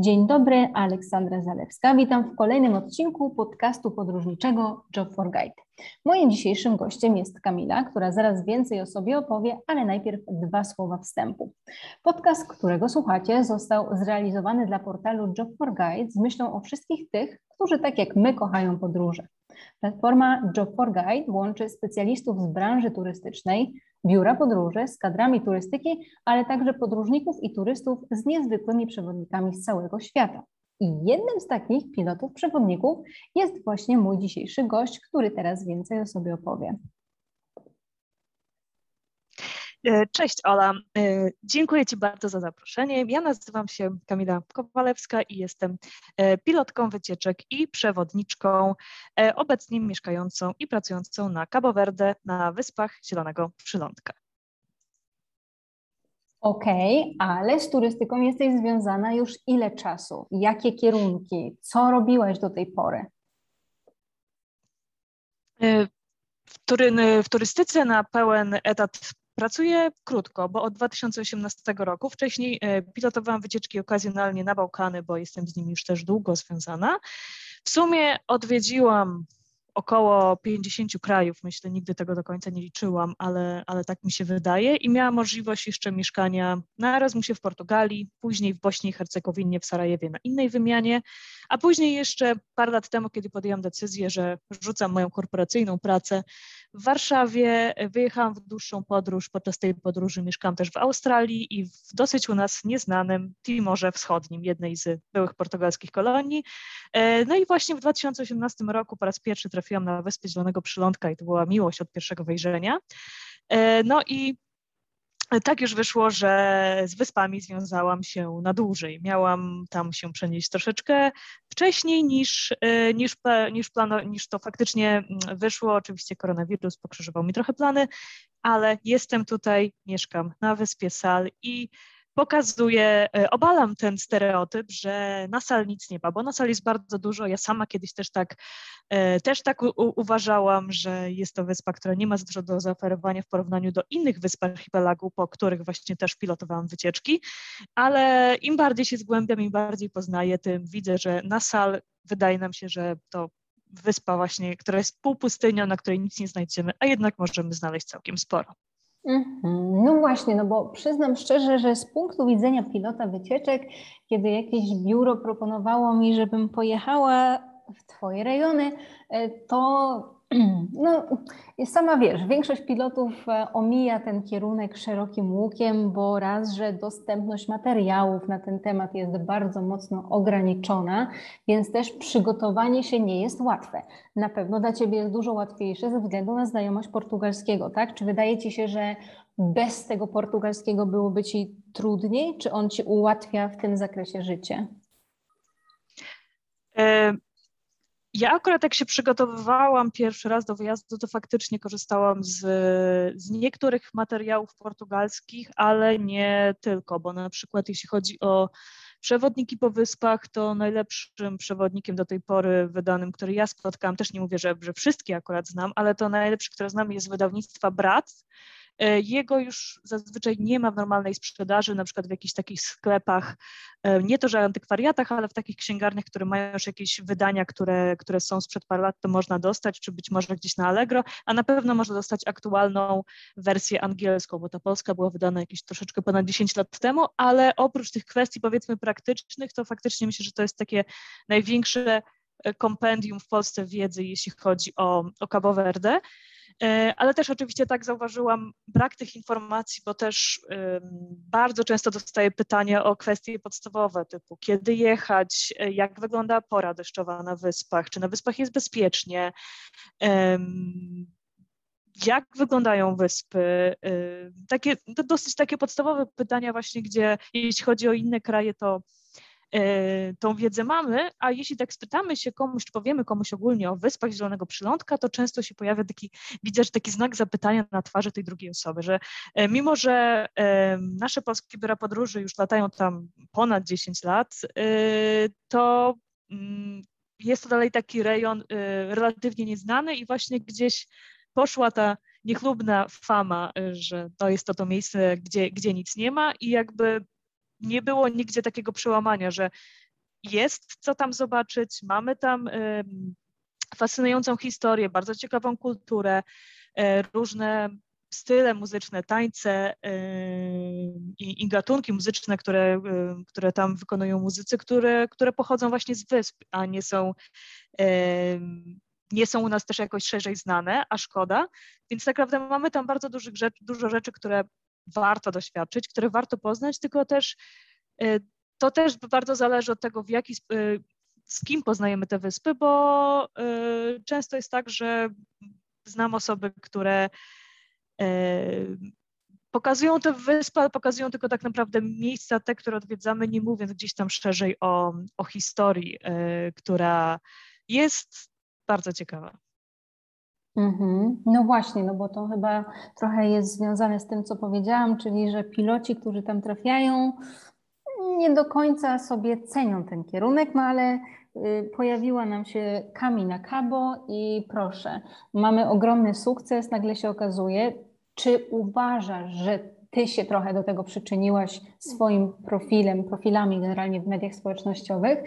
Dzień dobry, Aleksandra Zalewska. Witam w kolejnym odcinku podcastu podróżniczego Job for Guide. Moim dzisiejszym gościem jest Kamila, która zaraz więcej o sobie opowie, ale najpierw dwa słowa wstępu. Podcast, którego słuchacie, został zrealizowany dla portalu Job for Guide z myślą o wszystkich tych, którzy tak jak my kochają podróże. Platforma Job for Guide łączy specjalistów z branży turystycznej, biura podróży z kadrami turystyki, ale także podróżników i turystów z niezwykłymi przewodnikami z całego świata. I jednym z takich pilotów przewodników jest właśnie mój dzisiejszy gość, który teraz więcej o sobie opowie. E, cześć Ola, e, dziękuję Ci bardzo za zaproszenie. Ja nazywam się Kamila Kowalewska i jestem e, pilotką wycieczek i przewodniczką, obecnie mieszkającą i pracującą na Cabo Verde na Wyspach Zielonego Przylądka. Okej, okay, ale z turystyką jesteś związana już ile czasu? Jakie kierunki? Co robiłaś do tej pory? W, w turystyce na pełen etat Pracuję krótko, bo od 2018 roku. Wcześniej e, pilotowałam wycieczki okazjonalnie na Bałkany, bo jestem z nimi już też długo związana. W sumie odwiedziłam około 50 krajów, myślę, nigdy tego do końca nie liczyłam, ale, ale tak mi się wydaje. I miałam możliwość jeszcze mieszkania na Erasmusie w Portugalii, później w Bośni i Hercegowinie, w Sarajewie na innej wymianie, a później jeszcze parę lat temu, kiedy podjęłam decyzję, że rzucam moją korporacyjną pracę w Warszawie, wyjechałam w dłuższą podróż. Podczas tej podróży mieszkałam też w Australii i w dosyć u nas nieznanym Timorze Wschodnim, jednej z byłych portugalskich kolonii. E, no i właśnie w 2018 roku po raz pierwszy trafiłam na Wyspę Zielonego Przylądka i to była miłość od pierwszego wejrzenia. E, no i tak już wyszło, że z wyspami związałam się na dłużej. Miałam tam się przenieść troszeczkę wcześniej niż, e, niż, niż, plano, niż to faktycznie mm, wyszło. Oczywiście koronawirus pokrzyżował mi trochę plany, ale jestem tutaj, mieszkam na wyspie Sal i pokazuje, e, obalam ten stereotyp, że na sal nic nie ma, bo na sal jest bardzo dużo. Ja sama kiedyś też tak, e, też tak uważałam, że jest to wyspa, która nie ma za dużo do zaoferowania w porównaniu do innych wysp archipelagu, po których właśnie też pilotowałam wycieczki, ale im bardziej się zgłębiam, im bardziej poznaję, tym widzę, że na sal wydaje nam się, że to wyspa właśnie, która jest półpustynią, na której nic nie znajdziemy, a jednak możemy znaleźć całkiem sporo. Mhm. No właśnie, no bo przyznam szczerze, że z punktu widzenia pilota wycieczek, kiedy jakieś biuro proponowało mi, żebym pojechała w Twoje rejony, e, to no, sama wiesz, większość pilotów e, omija ten kierunek szerokim łukiem, bo raz, że dostępność materiałów na ten temat jest bardzo mocno ograniczona, więc też przygotowanie się nie jest łatwe. Na pewno dla Ciebie jest dużo łatwiejsze ze względu na znajomość portugalskiego, tak? Czy wydaje Ci się, że bez tego portugalskiego byłoby Ci trudniej, czy on Ci ułatwia w tym zakresie życie? E, ja akurat jak się przygotowywałam pierwszy raz do wyjazdu, to faktycznie korzystałam z, z niektórych materiałów portugalskich, ale nie tylko, bo na przykład jeśli chodzi o przewodniki po wyspach, to najlepszym przewodnikiem do tej pory wydanym, który ja spotkałam, też nie mówię, że, że wszystkie akurat znam, ale to najlepszy, który znam jest wydawnictwa Brat jego już zazwyczaj nie ma w normalnej sprzedaży, na przykład w jakichś takich sklepach, e, nie to, że antykwariatach, ale w takich księgarniach, które mają już jakieś wydania, które, które są sprzed paru lat, to można dostać, czy być może gdzieś na Allegro, a na pewno można dostać aktualną wersję angielską, bo ta polska była wydana jakieś troszeczkę ponad 10 lat temu, ale oprócz tych kwestii powiedzmy praktycznych, to faktycznie myślę, że to jest takie największe e, kompendium w Polsce wiedzy, jeśli chodzi o, o Cabo Verde. E, ale też oczywiście tak zauważyłam brak tych informacji, bo też bardzo często dostaję pytania o kwestie podstawowe, typu kiedy jechać, e, jak wygląda pora deszczowa na wyspach, czy na wyspach jest bezpiecznie, jak wyglądają wyspy. Takie, dosyć takie podstawowe pytania właśnie, gdzie jeśli chodzi o inne kraje, to tą wiedzę mamy, a jeśli tak spytamy się komuś, czy powiemy komuś ogólnie o Wyspach Zielonego Przylądka, to często się pojawia taki, widzę, że taki znak zapytania na twarzy tej drugiej osoby, że e, mimo, że e, nasze polskie biura podróży już latają tam ponad 10 lat, to mm, jest to dalej taki rejon relatywnie nieznany i właśnie gdzieś poszła ta niechlubna fama, że to jest to to miejsce, gdzie, gdzie nic nie ma i jakby nie było nigdzie takiego przełamania, że jest co tam zobaczyć, mamy tam fascynującą historię, bardzo ciekawą kulturę, różne style muzyczne, tańce i, i, gatunki muzyczne, które, które tam wykonują muzycy, które, które pochodzą właśnie z wysp, a nie są, nie są u nas też jakoś szerzej znane, a szkoda. Więc tak naprawdę mamy tam bardzo dużych rzeczy, dużo rzeczy, które warto doświadczyć, które warto poznać, tylko też e, to też bardzo zależy od tego, w jaki, e, z kim poznajemy te wyspy, bo e, często jest tak, że znam osoby, które pokazują te wyspy, ale pokazują tylko tak naprawdę miejsca, te, które odwiedzamy, nie mówiąc gdzieś tam szerzej o, o historii, która jest bardzo ciekawa. Mm-hmm. No właśnie, no bo to chyba trochę jest związane z tym, co powiedziałam, czyli że piloci, którzy tam trafiają, nie do końca sobie cenią ten kierunek, no ale y, pojawiła nam się Kamina Cabo i proszę, mamy ogromny sukces, nagle się okazuje, czy uważasz, że ty się trochę do tego przyczyniłaś swoim profilem, profilami generalnie w mediach społecznościowych,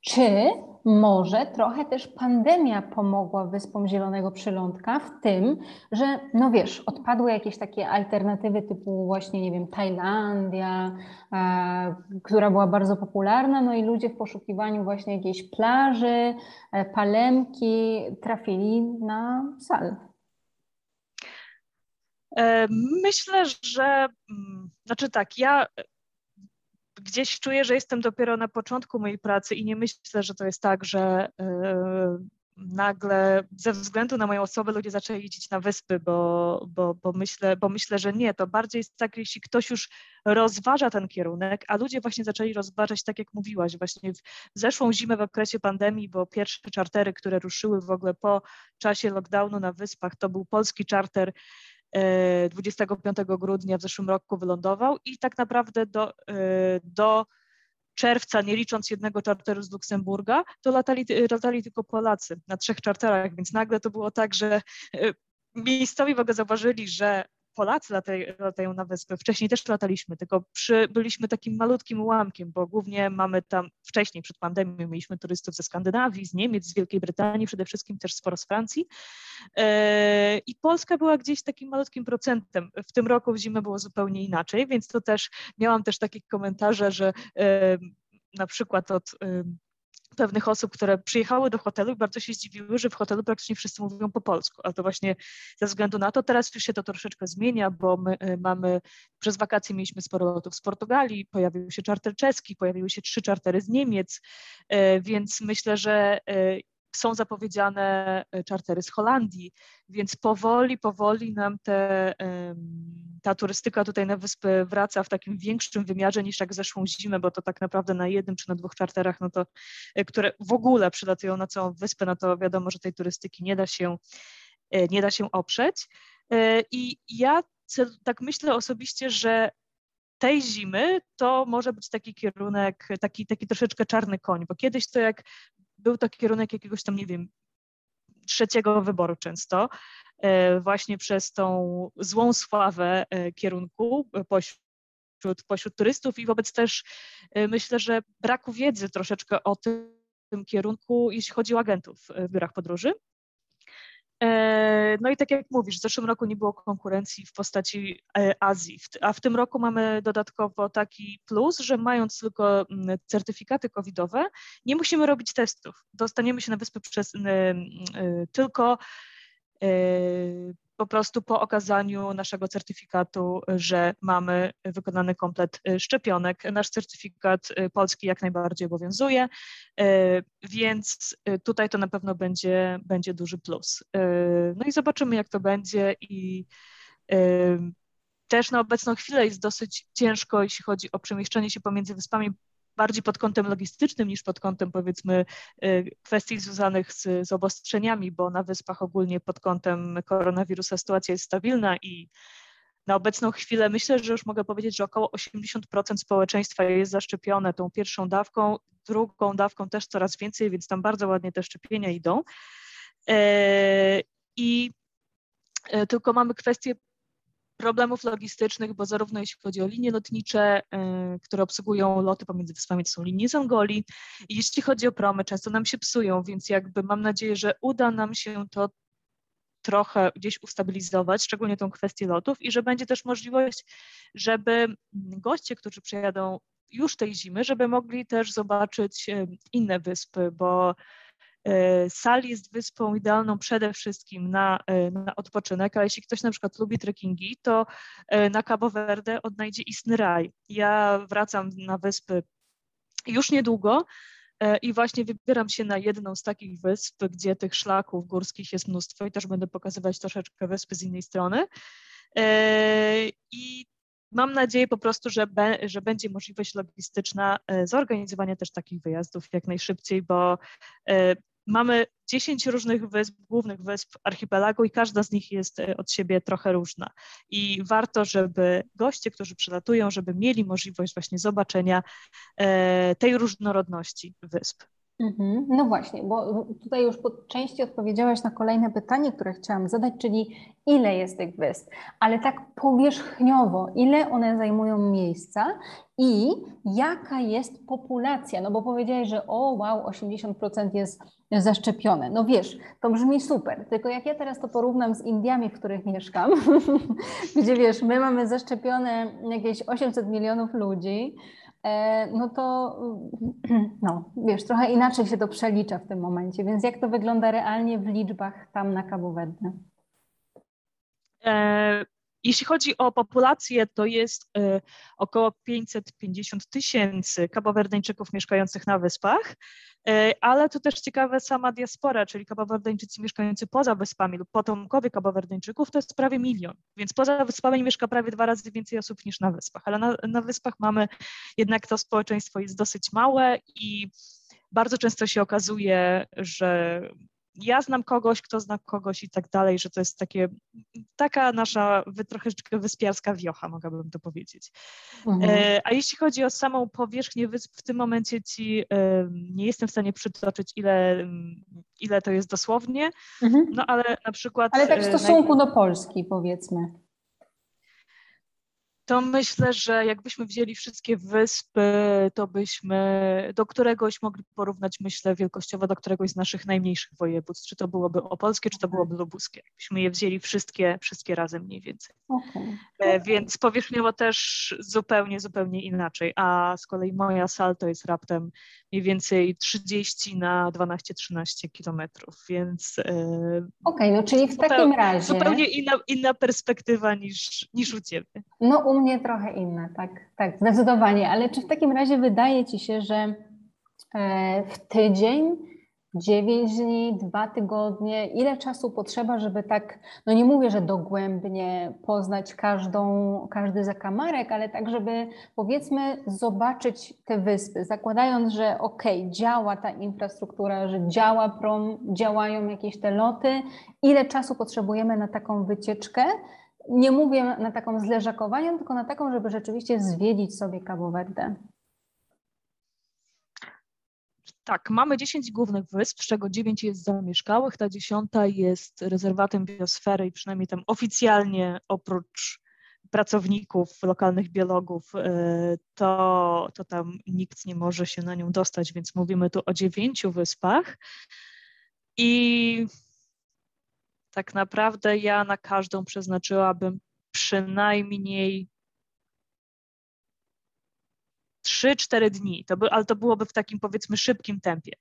czy może trochę też pandemia pomogła Wyspom Zielonego Przylądka w tym, że no wiesz, odpadły jakieś takie alternatywy typu właśnie, nie wiem, Tajlandia, e, która była bardzo popularna, no i ludzie w poszukiwaniu właśnie jakiejś plaży, e, palemki trafili na sal. E, myślę, że, mm, znaczy tak, ja gdzieś czuję, że jestem dopiero na początku mojej pracy i nie myślę, że to jest tak, że e, nagle ze względu na moją osobę ludzie zaczęli jeździć na wyspy, bo, bo, bo, myślę, bo myślę, że nie. To bardziej jest tak, jeśli ktoś już rozważa ten kierunek, a ludzie właśnie zaczęli rozważać, tak jak mówiłaś, właśnie w zeszłą zimę w okresie pandemii, bo pierwsze czartery, które ruszyły w ogóle po czasie lockdownu na wyspach, to był polski czarter 25 e, grudnia w zeszłym roku wylądował i tak naprawdę do, e, do czerwca, nie licząc jednego czarteru z Luksemburga, to latali, latali tylko Polacy na trzech czarterach, więc nagle to było tak, że e, miejscowi w ogóle zauważyli, że Polacy latają na wyspy. Wcześniej też lataliśmy, tylko przy, byliśmy takim malutkim ułamkiem, bo głównie mamy tam, wcześniej przed pandemią mieliśmy turystów ze Skandynawii, z Niemiec, z Wielkiej Brytanii, przede wszystkim też sporo z Francji. E, I Polska była gdzieś takim malutkim procentem. W tym roku w zimę było zupełnie inaczej, więc to też miałam też takie komentarze, że e, na przykład od pewnych osób, które przyjechały do hotelu i bardzo się zdziwiły, że w hotelu praktycznie wszyscy mówią po polsku, a to właśnie ze względu na to teraz już się to troszeczkę zmienia, bo my y, mamy, przez wakacje mieliśmy sporo lotów z Portugalii, pojawił się czarter czeski, pojawiły się trzy czartery z Niemiec, y, więc myślę, że y, są zapowiedziane e, czartery z Holandii, więc powoli, powoli nam te, ta turystyka tutaj na wyspy wraca w takim większym wymiarze niż jak zeszłą zimę, bo to tak naprawdę na jednym czy na dwóch czarterach, no to, e, które w ogóle przylatują na całą wyspę, no to wiadomo, że tej turystyki nie da się, e, nie da się oprzeć. I ja tak myślę osobiście, że tej zimy to może być taki kierunek, taki, taki troszeczkę czarny koń, bo kiedyś to jak był to kierunek jakiegoś tam, nie wiem, trzeciego wyboru często, e, właśnie przez tą złą sławę e, kierunku pośród, pośród turystów i wobec też e, myślę, że braku wiedzy troszeczkę o tym, tym kierunku, jeśli chodzi o agentów w biurach podróży. E, no i tak jak mówisz, w zeszłym roku nie było konkurencji w postaci e, Azji, a w tym roku mamy dodatkowo taki plus, że mając tylko mm, certyfikaty covidowe, nie musimy robić testów. Dostaniemy się na wyspę przez, tylko po prostu po okazaniu naszego certyfikatu, że mamy wykonany komplet y, szczepionek. Nasz certyfikat y, polski jak najbardziej obowiązuje, y, więc tutaj to na pewno będzie, będzie duży plus. No i zobaczymy, jak to będzie i też na obecną chwilę jest dosyć ciężko, jeśli chodzi o przemieszczanie się pomiędzy wyspami, bardziej pod kątem logistycznym niż pod kątem powiedzmy y, kwestii związanych z, z obostrzeniami, bo na wyspach ogólnie pod kątem koronawirusa sytuacja jest stabilna i na obecną chwilę myślę, że już mogę powiedzieć, że około 80% społeczeństwa jest zaszczepione tą pierwszą dawką, drugą dawką też coraz więcej, więc tam bardzo ładnie te szczepienia idą. E, I e, tylko mamy kwestię problemów logistycznych, bo zarówno jeśli chodzi o linie lotnicze, które obsługują loty pomiędzy wyspami, to są linie z Angolii, i jeśli chodzi o promy, często nam się psują, więc jakby mam nadzieję, że uda nam się to trochę gdzieś ustabilizować, szczególnie tą kwestię lotów i że będzie też możliwość, żeby goście, którzy przyjadą już tej zimy, żeby mogli też zobaczyć inne wyspy, bo Sal jest wyspą idealną przede wszystkim na, e, na odpoczynek, a jeśli ktoś na przykład lubi trekkingi, to e, na Cabo Verde odnajdzie istny raj. Ja wracam na wyspy już niedługo i właśnie wybieram się na jedną z takich wysp, gdzie tych szlaków górskich jest mnóstwo i też będę pokazywać troszeczkę wyspy z innej strony. I mam nadzieję po prostu, że, be, że będzie możliwość logistyczna e, zorganizowania też takich wyjazdów jak najszybciej, bo e, mamy 10 różnych wysp, głównych wysp archipelagu i każda z nich jest e, od siebie trochę różna. I warto, żeby goście, którzy przylatują, żeby mieli możliwość właśnie zobaczenia tej różnorodności wysp. Mhm. No właśnie, bo tutaj już po części odpowiedziałaś na kolejne pytanie, które chciałam zadać, czyli ile jest tych wysp, ale tak powierzchniowo, ile one zajmują miejsca i jaka jest populacja, no bo powiedziałeś, że o wow, 80% jest zaszczepione. No wiesz, to brzmi super, tylko jak ja teraz to porównam z Indiami, w których mieszkam, gdzie wiesz, my mamy zaszczepione jakieś 800 milionów ludzi, E, no to no, wiesz, trochę inaczej się to przelicza w tym momencie. Więc jak to wygląda realnie w liczbach tam na Cabo Verde? Jeśli chodzi o populację, to jest e, około 550 tysięcy kabowerdeńczyków mieszkających na wyspach, e, ale to też ciekawe sama diaspora, czyli kabowerdeńczycy mieszkający poza wyspami lub potomkowie kabowerdeńczyków, to jest prawie milion, więc poza wyspami mieszka prawie dwa razy więcej osób niż na wyspach, ale na, na wyspach mamy jednak to społeczeństwo jest dosyć małe i bardzo często się okazuje, że ja znam kogoś, kto zna kogoś i tak dalej, że to jest takie, taka nasza troszeczkę wyspiarska wiocha, mogłabym to powiedzieć. Mhm. E, a jeśli chodzi o samą powierzchnię wysp, w tym momencie ci e, nie jestem w stanie przytoczyć, ile, ile to jest dosłownie, mhm. no ale na przykład... Ale tak w e, stosunku do Polski powiedzmy to myślę, że jakbyśmy wzięli wszystkie wyspy, to byśmy do któregoś mogli porównać, myślę, wielkościowo do któregoś z naszych najmniejszych województw. Czy to byłoby opolskie, czy to byłoby lubuskie. Jakbyśmy je wzięli wszystkie, wszystkie razem mniej więcej. Okay. Więc powierzchniowo też zupełnie, zupełnie inaczej. A z kolei moja sal to jest raptem mniej więcej 30 na 12-13 kilometrów, więc... E, Okej, okay, no czyli w takim razie... Zupełnie inna, inna perspektywa niż, niż u Ciebie. No u mnie trochę inna, tak, tak, zdecydowanie, ale czy w takim razie wydaje Ci się, że e, w tydzień 9 dni, dwa tygodnie, ile czasu potrzeba, żeby tak, no nie mówię, że dogłębnie poznać każdą, każdy zakamarek, ale tak, żeby powiedzmy zobaczyć te wyspy, zakładając, że okej, okay, działa ta infrastruktura, że działa prom, działają jakieś te loty, ile czasu potrzebujemy na taką wycieczkę? Nie mówię na taką zleżakowanie, tylko na taką, żeby rzeczywiście zwiedzić sobie Cabo Verde. Tak, mamy 10 głównych wysp, z czego 9 jest zamieszkałych. Ta dziesiąta jest rezerwatem biosfery i przynajmniej tam oficjalnie oprócz pracowników, lokalnych biologów, e, to, to tam nikt nie może się na nią dostać, więc mówimy tu o dziewięciu wyspach. I tak naprawdę ja na każdą przeznaczyłabym przynajmniej 3-4 dni, to by, ale to byłoby w takim powiedzmy szybkim tempie.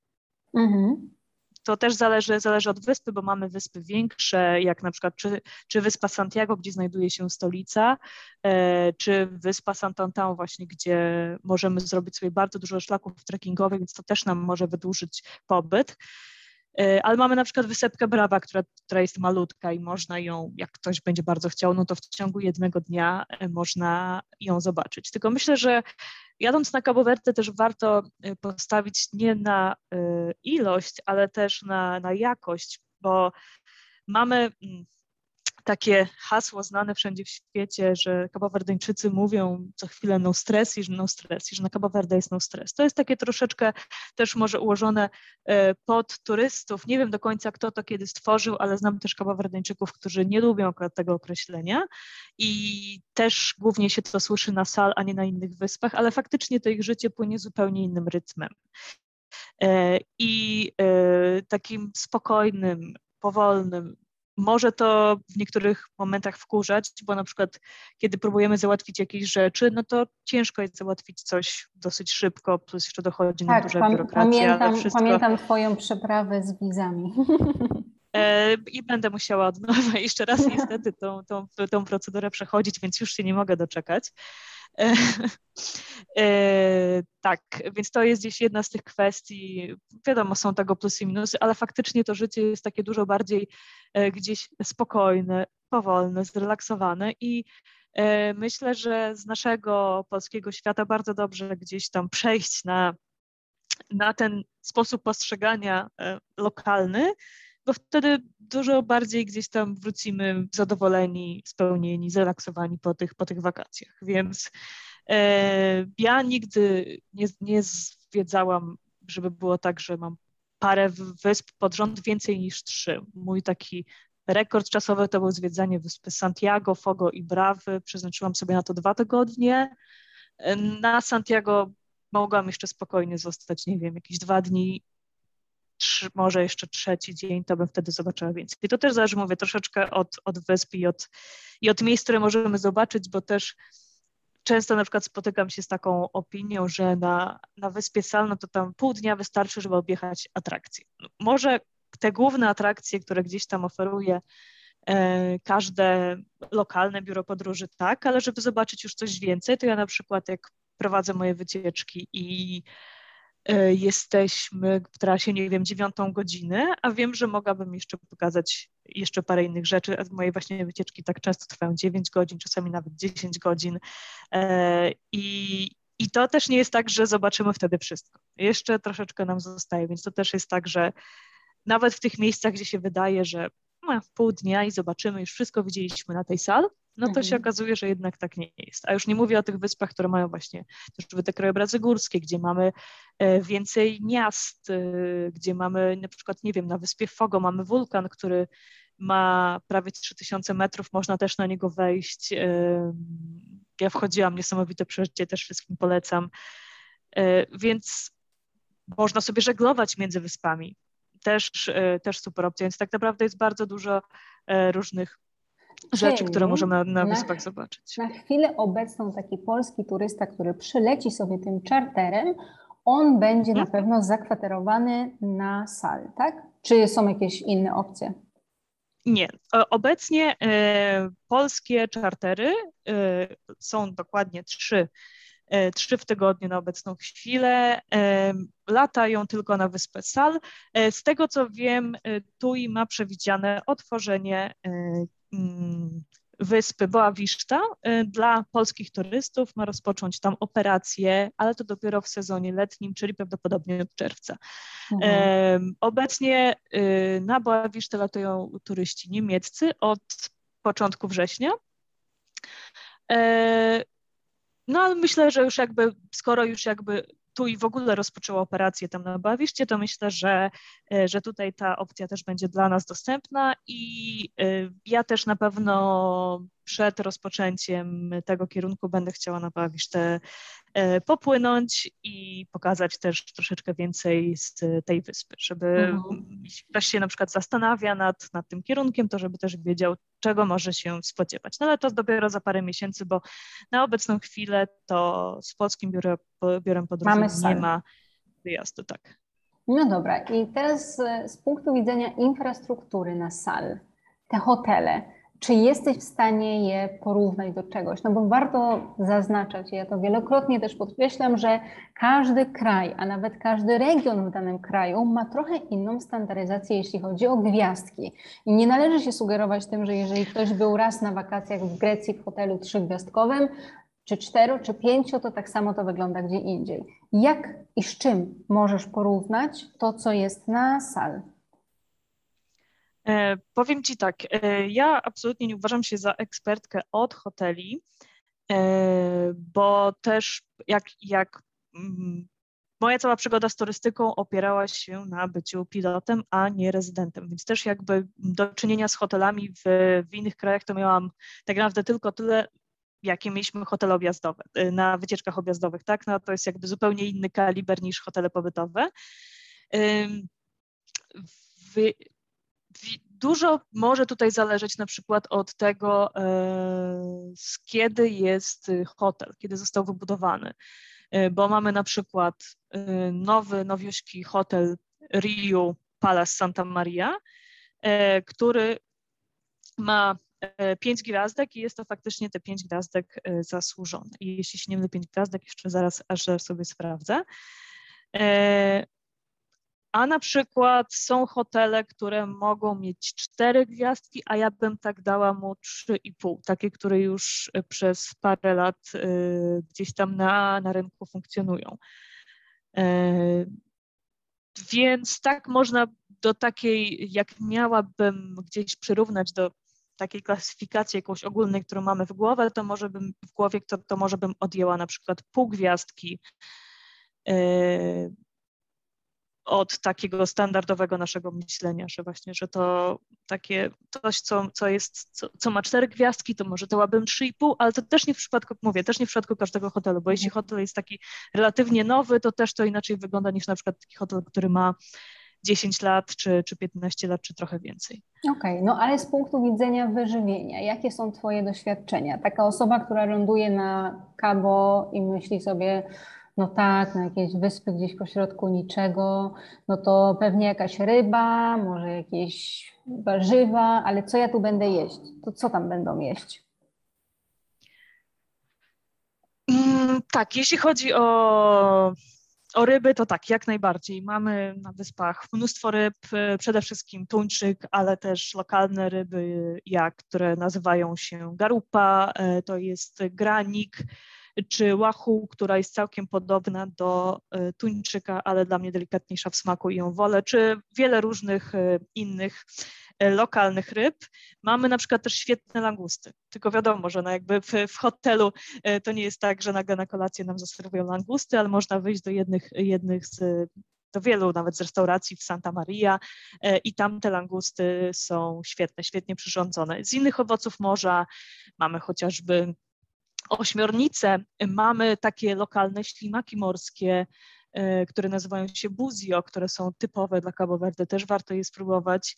Mhm. To też zależy, zależy od wyspy, bo mamy wyspy większe, jak na przykład czy, czy wyspa Santiago, gdzie znajduje się stolica, e, czy wyspa Santantan właśnie, gdzie możemy zrobić sobie bardzo dużo szlaków trekkingowych, więc to też nam może wydłużyć pobyt. E, ale mamy na przykład wysepkę Brawa, która, która jest malutka i można ją, jak ktoś będzie bardzo chciał, no to w ciągu jednego dnia e, można ją zobaczyć. Tylko myślę, że jadąc na Cabo Verde też warto e, postawić nie na ilość, ale też na, na jakość, bo mamy mm, takie hasło znane wszędzie w świecie, że kabawerdyńczycy mówią co chwilę no stress i że no stress i że na Cabo Verde jest no stress. To jest takie troszeczkę też może ułożone e, pod turystów. Nie wiem do końca kto to kiedy stworzył, ale znam też kabawerdyńczyków, którzy nie lubią akurat tego określenia i też głównie się to słyszy na Sal, a nie na innych wyspach, ale faktycznie to ich życie płynie zupełnie innym rytmem. E, I e, takim spokojnym, powolnym, może to w niektórych momentach wkurzać, bo na przykład kiedy próbujemy załatwić jakieś rzeczy, no to ciężko jest załatwić coś dosyć szybko, plus jeszcze dochodzi tak, na duża biurokracja. Pamiętam, wszystko... pamiętam Twoją przeprawę z wizami. E, I będę musiała od nowa jeszcze raz niestety tą, tą, tą procedurę przechodzić, więc już się nie mogę doczekać. E, e, tak, więc to jest gdzieś jedna z tych kwestii. Wiadomo, są tego plusy i minusy, ale faktycznie to życie jest takie dużo bardziej e, gdzieś spokojne, powolne, zrelaksowane i myślę, że z naszego polskiego świata bardzo dobrze gdzieś tam przejść na, na ten sposób postrzegania lokalny, bo wtedy dużo bardziej gdzieś tam wrócimy zadowoleni, spełnieni, zrelaksowani po tych, po tych wakacjach. Więc e, ja nigdy nie, nie zwiedzałam, żeby było tak, że mam parę wysp pod rząd więcej niż trzy. Mój taki rekord czasowy to był zwiedzanie wyspy Santiago, Fogo i Brawy. Przeznaczyłam sobie na to dwa tygodnie. Na Santiago mogłam jeszcze spokojnie zostać, nie wiem, jakieś dwa dni trzy, może jeszcze trzeci dzień, to bym wtedy zobaczyła więcej. I to też zależy, mówię, troszeczkę od, od wysp i od, i od miejsc, które możemy zobaczyć, bo też często na przykład spotykam się z taką opinią, że na, na wyspie Sal, no to tam pół dnia wystarczy, żeby objechać atrakcje. Może te główne atrakcje, które gdzieś tam oferuje e, każde lokalne biuro podróży, tak, ale żeby zobaczyć już coś więcej, to ja na przykład jak prowadzę moje wycieczki i jesteśmy w trasie, nie wiem, dziewiątą godzinę, a wiem, że mogłabym jeszcze pokazać jeszcze parę innych rzeczy. Moje właśnie wycieczki tak często trwają 9 godzin, czasami nawet 10 godzin. E, I, i to też nie jest tak, że zobaczymy wtedy wszystko. Jeszcze troszeczkę nam zostaje, więc to też jest tak, że nawet w tych miejscach, gdzie się wydaje, że no, pół dnia i zobaczymy, już wszystko widzieliśmy na tej sal, no to mhm. się okazuje, że jednak tak nie jest. A już nie mówię o tych wyspach, które mają właśnie też te krajobrazy górskie, gdzie mamy e, więcej miast, e, gdzie mamy na przykład, nie wiem, na wyspie Fogo mamy wulkan, który ma prawie 3000 metrów, można też na niego wejść. E, ja wchodziłam, niesamowite przeżycie, też wszystkim polecam. Więc można sobie żeglować między wyspami. Też, też super opcja, więc tak naprawdę jest bardzo dużo różnych rzeczy, Czyli które możemy na, na wyspach zobaczyć. Na chwilę obecną taki polski turysta, który przyleci sobie tym czarterem, on będzie na mhm. pewno zakwaterowany na sal, tak? Czy są jakieś inne opcje? Nie. Obecnie e, polskie czartery e, są dokładnie trzy, e, trzy w tygodniu na obecną chwilę. E, latają tylko na wyspę Sal. E, z tego co wiem, TUI ma przewidziane otworzenie wyspy Boa Vista y, dla polskich turystów. Ma rozpocząć tam operację, ale to dopiero w sezonie letnim, czyli prawdopodobnie od czerwca. Mhm. Obecnie y, na Boa Vista latują turyści niemieccy od początku września. E, no ale myślę, że już jakby, skoro już jakby tu i w ogóle rozpoczęła operację tam na Bawiszcie, to myślę, że, e, że tutaj ta opcja też będzie dla nas dostępna i e, ja też na pewno przed rozpoczęciem tego kierunku będę chciała na Bawisztę e, popłynąć i pokazać też troszeczkę więcej z tej wyspy, żeby mhm. jeśli ktoś się na przykład zastanawia nad, nad tym kierunkiem, to żeby też wiedział, czego może się spodziewać. No ale to dopiero za parę miesięcy, bo na obecną chwilę to z polskim biurem, biurem podróży nie ma wyjazdu, tak. No dobra, i teraz z punktu widzenia infrastruktury na sal, te hotele, czy jesteś w stanie je porównać do czegoś? No bo warto zaznaczać, ja to wielokrotnie też podkreślam, że każdy kraj, a nawet każdy region w danym kraju ma trochę inną standaryzację, jeśli chodzi o gwiazdki. I nie należy się sugerować tym, że jeżeli ktoś był raz na wakacjach w Grecji w hotelu trzygwiazdkowym, czy cztero, czy pięcio, to tak samo to wygląda gdzie indziej. Jak i z czym możesz porównać to, co jest na sal? E, powiem Ci tak, e, ja absolutnie nie uważam się za ekspertkę od hoteli, e, bo też jak, jak mm, moja cała przygoda z turystyką opierała się na byciu pilotem, a nie rezydentem, więc też jakby do czynienia z hotelami w, w innych krajach to miałam tak naprawdę tylko tyle, jakie mieliśmy hotele objazdowe, na wycieczkach objazdowych, tak? No to jest jakby zupełnie inny kaliber niż hotele pobytowe. Dużo może tutaj zależeć na przykład od tego, e, z kiedy jest hotel, kiedy został wybudowany, e, bo mamy na przykład e, nowy, nowiuśki hotel Riu Palace Santa Maria, który ma pięć gwiazdek i jest to faktycznie te pięć gwiazdek zasłużone. I jeśli się nie mylę, pięć gwiazdek, jeszcze zaraz aż sobie sprawdzę. A na przykład są hotele, które mogą mieć cztery gwiazdki, a ja bym tak dała mu trzy i pół, takie, które już e, przez parę lat y, gdzieś tam na, na rynku funkcjonują. Y, więc tak można do takiej, jak miałabym gdzieś przyrównać do takiej klasyfikacji jakąś ogólnej, którą mamy w głowie, to może bym w głowie, to, to może bym odjęła na przykład pół gwiazdki, y, od takiego standardowego naszego myślenia, że właśnie, że to takie coś, co, co jest, co, co ma cztery gwiazdki, to może dałabym trzy i pół, ale to też nie w przypadku, mówię, też nie w przypadku każdego hotelu, bo jeśli hotel jest taki relatywnie nowy, to też to inaczej wygląda niż na przykład taki hotel, który ma 10 lat, czy, czy 15 lat, czy trochę więcej. Okej, okay, no ale z punktu widzenia wyżywienia, jakie są Twoje doświadczenia? Taka osoba, która ląduje na Cabo i myśli sobie, no tak, na jakieś wyspy gdzieś pośrodku niczego, no to pewnie jakaś ryba, może jakieś warzywa, ale co ja tu będę jeść? To co tam będą jeść? Mm, tak, jeśli chodzi o, o ryby, to tak, jak najbardziej. Mamy na wyspach mnóstwo ryb, przede wszystkim tuńczyk, ale też lokalne ryby, jak, które nazywają się garupa, e, to jest granik, czy łachu, która jest całkiem podobna do e, tuńczyka, ale dla mnie delikatniejsza w smaku i ją wolę, czy wiele różnych e, innych e, lokalnych ryb. Mamy na przykład też świetne langusty, tylko wiadomo, że no jakby w, w, hotelu to nie jest tak, że nagle na kolację nam zaserwują langusty, ale można wyjść do jednych, jednych z do wielu nawet z restauracji w Santa Maria i tam te langusty są świetne, świetnie przyrządzone. Z innych owoców morza mamy chociażby ośmiornice mamy takie lokalne ślimaki morskie, e, które nazywają się buzio, które są typowe dla Cabo Verde, też warto je spróbować.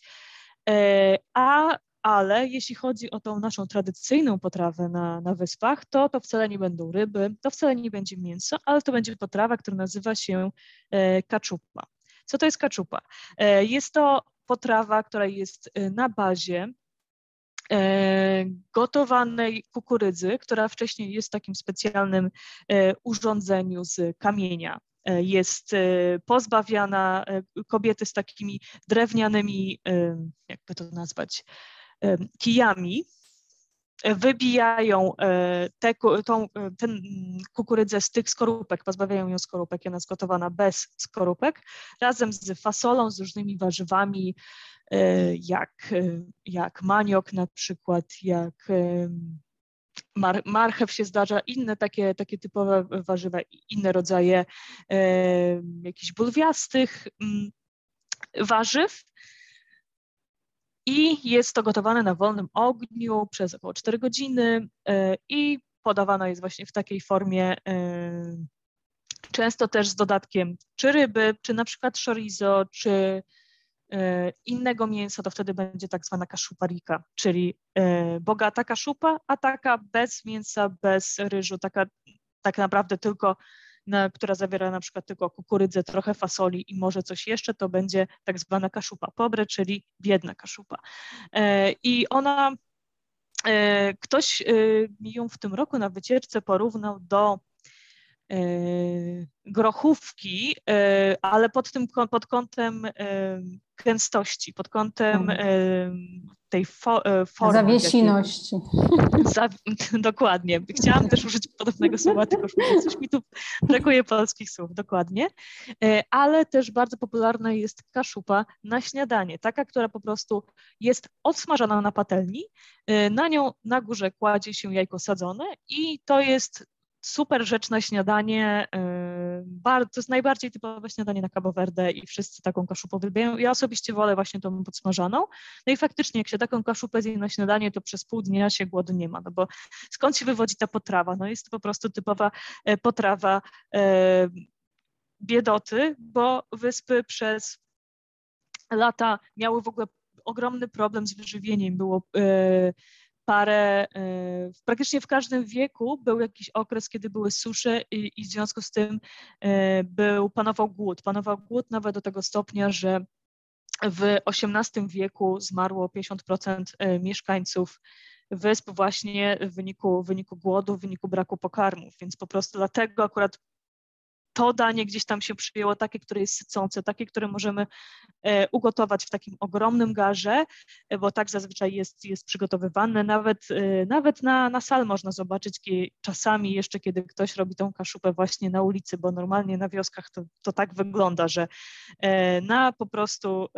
E, a, ale jeśli chodzi o tą naszą tradycyjną potrawę na, na wyspach, to to wcale nie będą ryby, to wcale nie będzie mięso, ale to będzie potrawa, która nazywa się kaczupa. E, Co to jest kaczupa? Jest to potrawa, która jest na bazie gotowanej kukurydzy, która wcześniej jest w takim specjalnym e, urządzeniu z kamienia. E, jest pozbawiana kobiety z takimi drewnianymi, jakby to nazwać, kijami, wybijają te, tą, ten kukurydzę z tych skorupek, pozbawiają ją skorupek, ona jest gotowana bez skorupek, razem z fasolą, z różnymi warzywami, E, jak, e, jak maniok na przykład, jak e, mar, marchew się zdarza, inne takie, takie typowe warzywa, inne rodzaje jakichś bulwiastych mm, warzyw. I jest to gotowane na wolnym ogniu przez około 4 godziny i podawana jest właśnie w takiej formie, często też z dodatkiem czy ryby, czy na przykład chorizo, czy E, innego mięsa, to wtedy będzie tak zwana kaszuparika, czyli e, bogata kaszupa, a taka bez mięsa, bez ryżu, taka tak naprawdę tylko, na, która zawiera na przykład tylko kukurydzę, trochę fasoli i może coś jeszcze, to będzie tak zwana kaszupa pobre, czyli biedna kaszupa. E, I ona, ktoś mi ją w tym roku na wycieczce porównał do grochówki, ale pod tym pod kątem gęstości, pod kątem mhm. tej fo, formy. Zawiesiności. Za, dokładnie. Chciałam też użyć podobnego słowa, tylko coś mi tu brakuje polskich słów, dokładnie. Ale też bardzo popularna jest kaszupa na śniadanie, taka, która po prostu jest odsmażana na patelni, na nią na górze kładzie się jajko sadzone i to jest super rzecz na śniadanie. Y, to jest najbardziej typowe śniadanie na Cabo Verde i wszyscy taką kaszupę uwielbiają. Ja osobiście wolę właśnie tą podsmażaną. No i faktycznie, jak się taką kaszupę zje na śniadanie, to przez pół dnia się głodu nie ma, no bo skąd się wywodzi ta potrawa? No jest to po prostu typowa e, potrawa e, biedoty, bo wyspy przez lata miały w ogóle ogromny problem z wyżywieniem. Było e, parę, e, praktycznie w każdym wieku był jakiś okres, kiedy były susze i, i w związku z tym e, był, panował głód. Panował głód nawet do tego stopnia, że w XVIII wieku zmarło 50% e, mieszkańców wysp właśnie w wyniku, w wyniku głodu, w wyniku braku pokarmów, więc po prostu dlatego akurat to danie gdzieś tam się przyjęło takie, które jest sycące, takie, które możemy e, ugotować w takim ogromnym garze, e, bo tak zazwyczaj jest, jest przygotowywane. Nawet, e, nawet na, na sal można zobaczyć czasami jeszcze, kiedy ktoś robi tą kaszupę właśnie na ulicy, bo normalnie na wioskach to, to tak wygląda, że na po prostu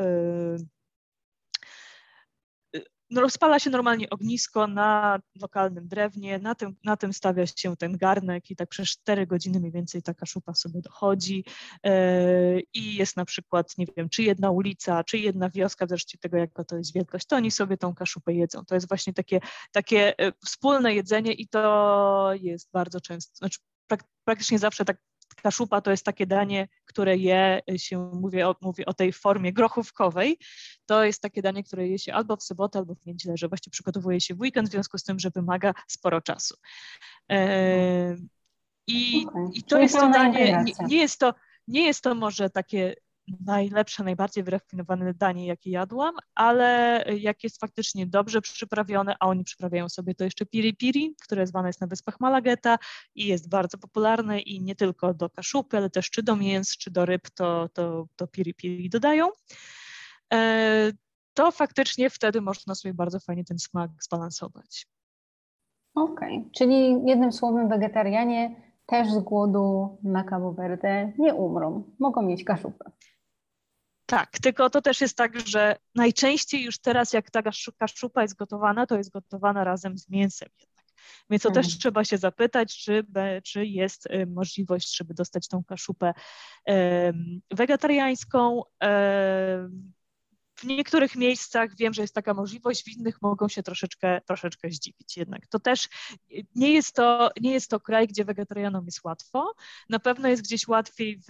rozpala się normalnie ognisko na lokalnym drewnie, na tym, na tym stawia się ten garnek i tak przez 4 godziny mniej więcej taka szupa sobie dochodzi yy, i jest na przykład, nie wiem, czy jedna ulica, czy jedna wioska, w zależności tego jaka to jest wielkość, to oni sobie tą kaszupę jedzą. To jest właśnie takie, takie e, wspólne jedzenie i to jest bardzo często, znaczy prak praktycznie zawsze tak Kaszupa to jest takie danie, które je się, mówię o, mówię o tej formie grochówkowej, to jest takie danie, które je się albo w sobotę, albo w niedzielę, że właśnie przygotowuje się w weekend, w związku z tym, że wymaga sporo czasu. E, i, okay. I to jest to danie, nie, nie, jest to, nie jest to może takie najlepsze, najbardziej wyrafinowane danie, jakie jadłam, ale jak jest faktycznie dobrze przyprawione, a oni przyprawiają sobie to jeszcze piri piri, które zwane jest na Wyspach Malageta i jest bardzo popularne i nie tylko do kaszupy, ale też czy do mięs, czy do ryb, to, to, to piri piri dodają. E, to faktycznie wtedy można sobie bardzo fajnie ten smak zbalansować. Okej, okay. czyli jednym słowem wegetarianie też z głodu na Cabo Verde nie umrą, mogą mieć kaszupę. Tak, tylko to też jest tak, że najczęściej już teraz, jak ta kaszupa jest gotowana, to jest gotowana razem z mięsem jednak. Więc to też mhm. trzeba się zapytać, czy, czy jest y, możliwość, żeby dostać tą kaszupę wegetariańską. W niektórych miejscach wiem, że jest taka możliwość, w innych mogą się troszeczkę, troszeczkę zdziwić jednak. To też nie jest to, nie jest to kraj, gdzie wegetarianom jest łatwo. Na pewno jest gdzieś łatwiej w,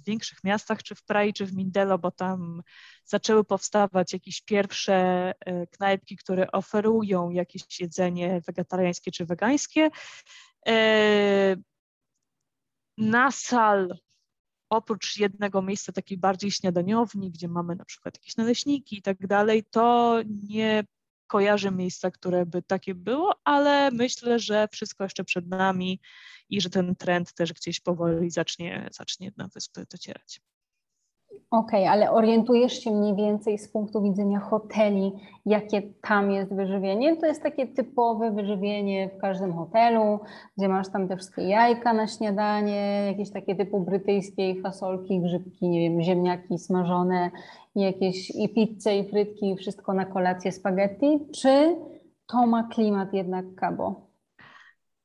w większych miastach, czy w Prai, czy w Mindelo, bo tam zaczęły powstawać jakieś pierwsze e, knajpki, które oferują jakieś jedzenie wegetariańskie czy wegańskie. E, na sal oprócz jednego miejsca takiej bardziej śniadaniowni, gdzie mamy na przykład jakieś naleśniki i tak dalej, to nie kojarzę miejsca, które by takie było, ale myślę, że wszystko jeszcze przed nami i że ten trend też gdzieś powoli zacznie, zacznie na wyspy docierać. Okej, okay, ale orientujesz się mniej więcej z punktu widzenia hoteli, jakie tam jest wyżywienie? To jest takie typowe wyżywienie w każdym hotelu, gdzie masz tam te wszystkie jajka na śniadanie, jakieś takie typu brytyjskiej fasolki, grzybki, nie wiem, ziemniaki smażone, jakieś i pizzę, i frytki, i wszystko na kolację spaghetti, czy to ma klimat jednak Cabo?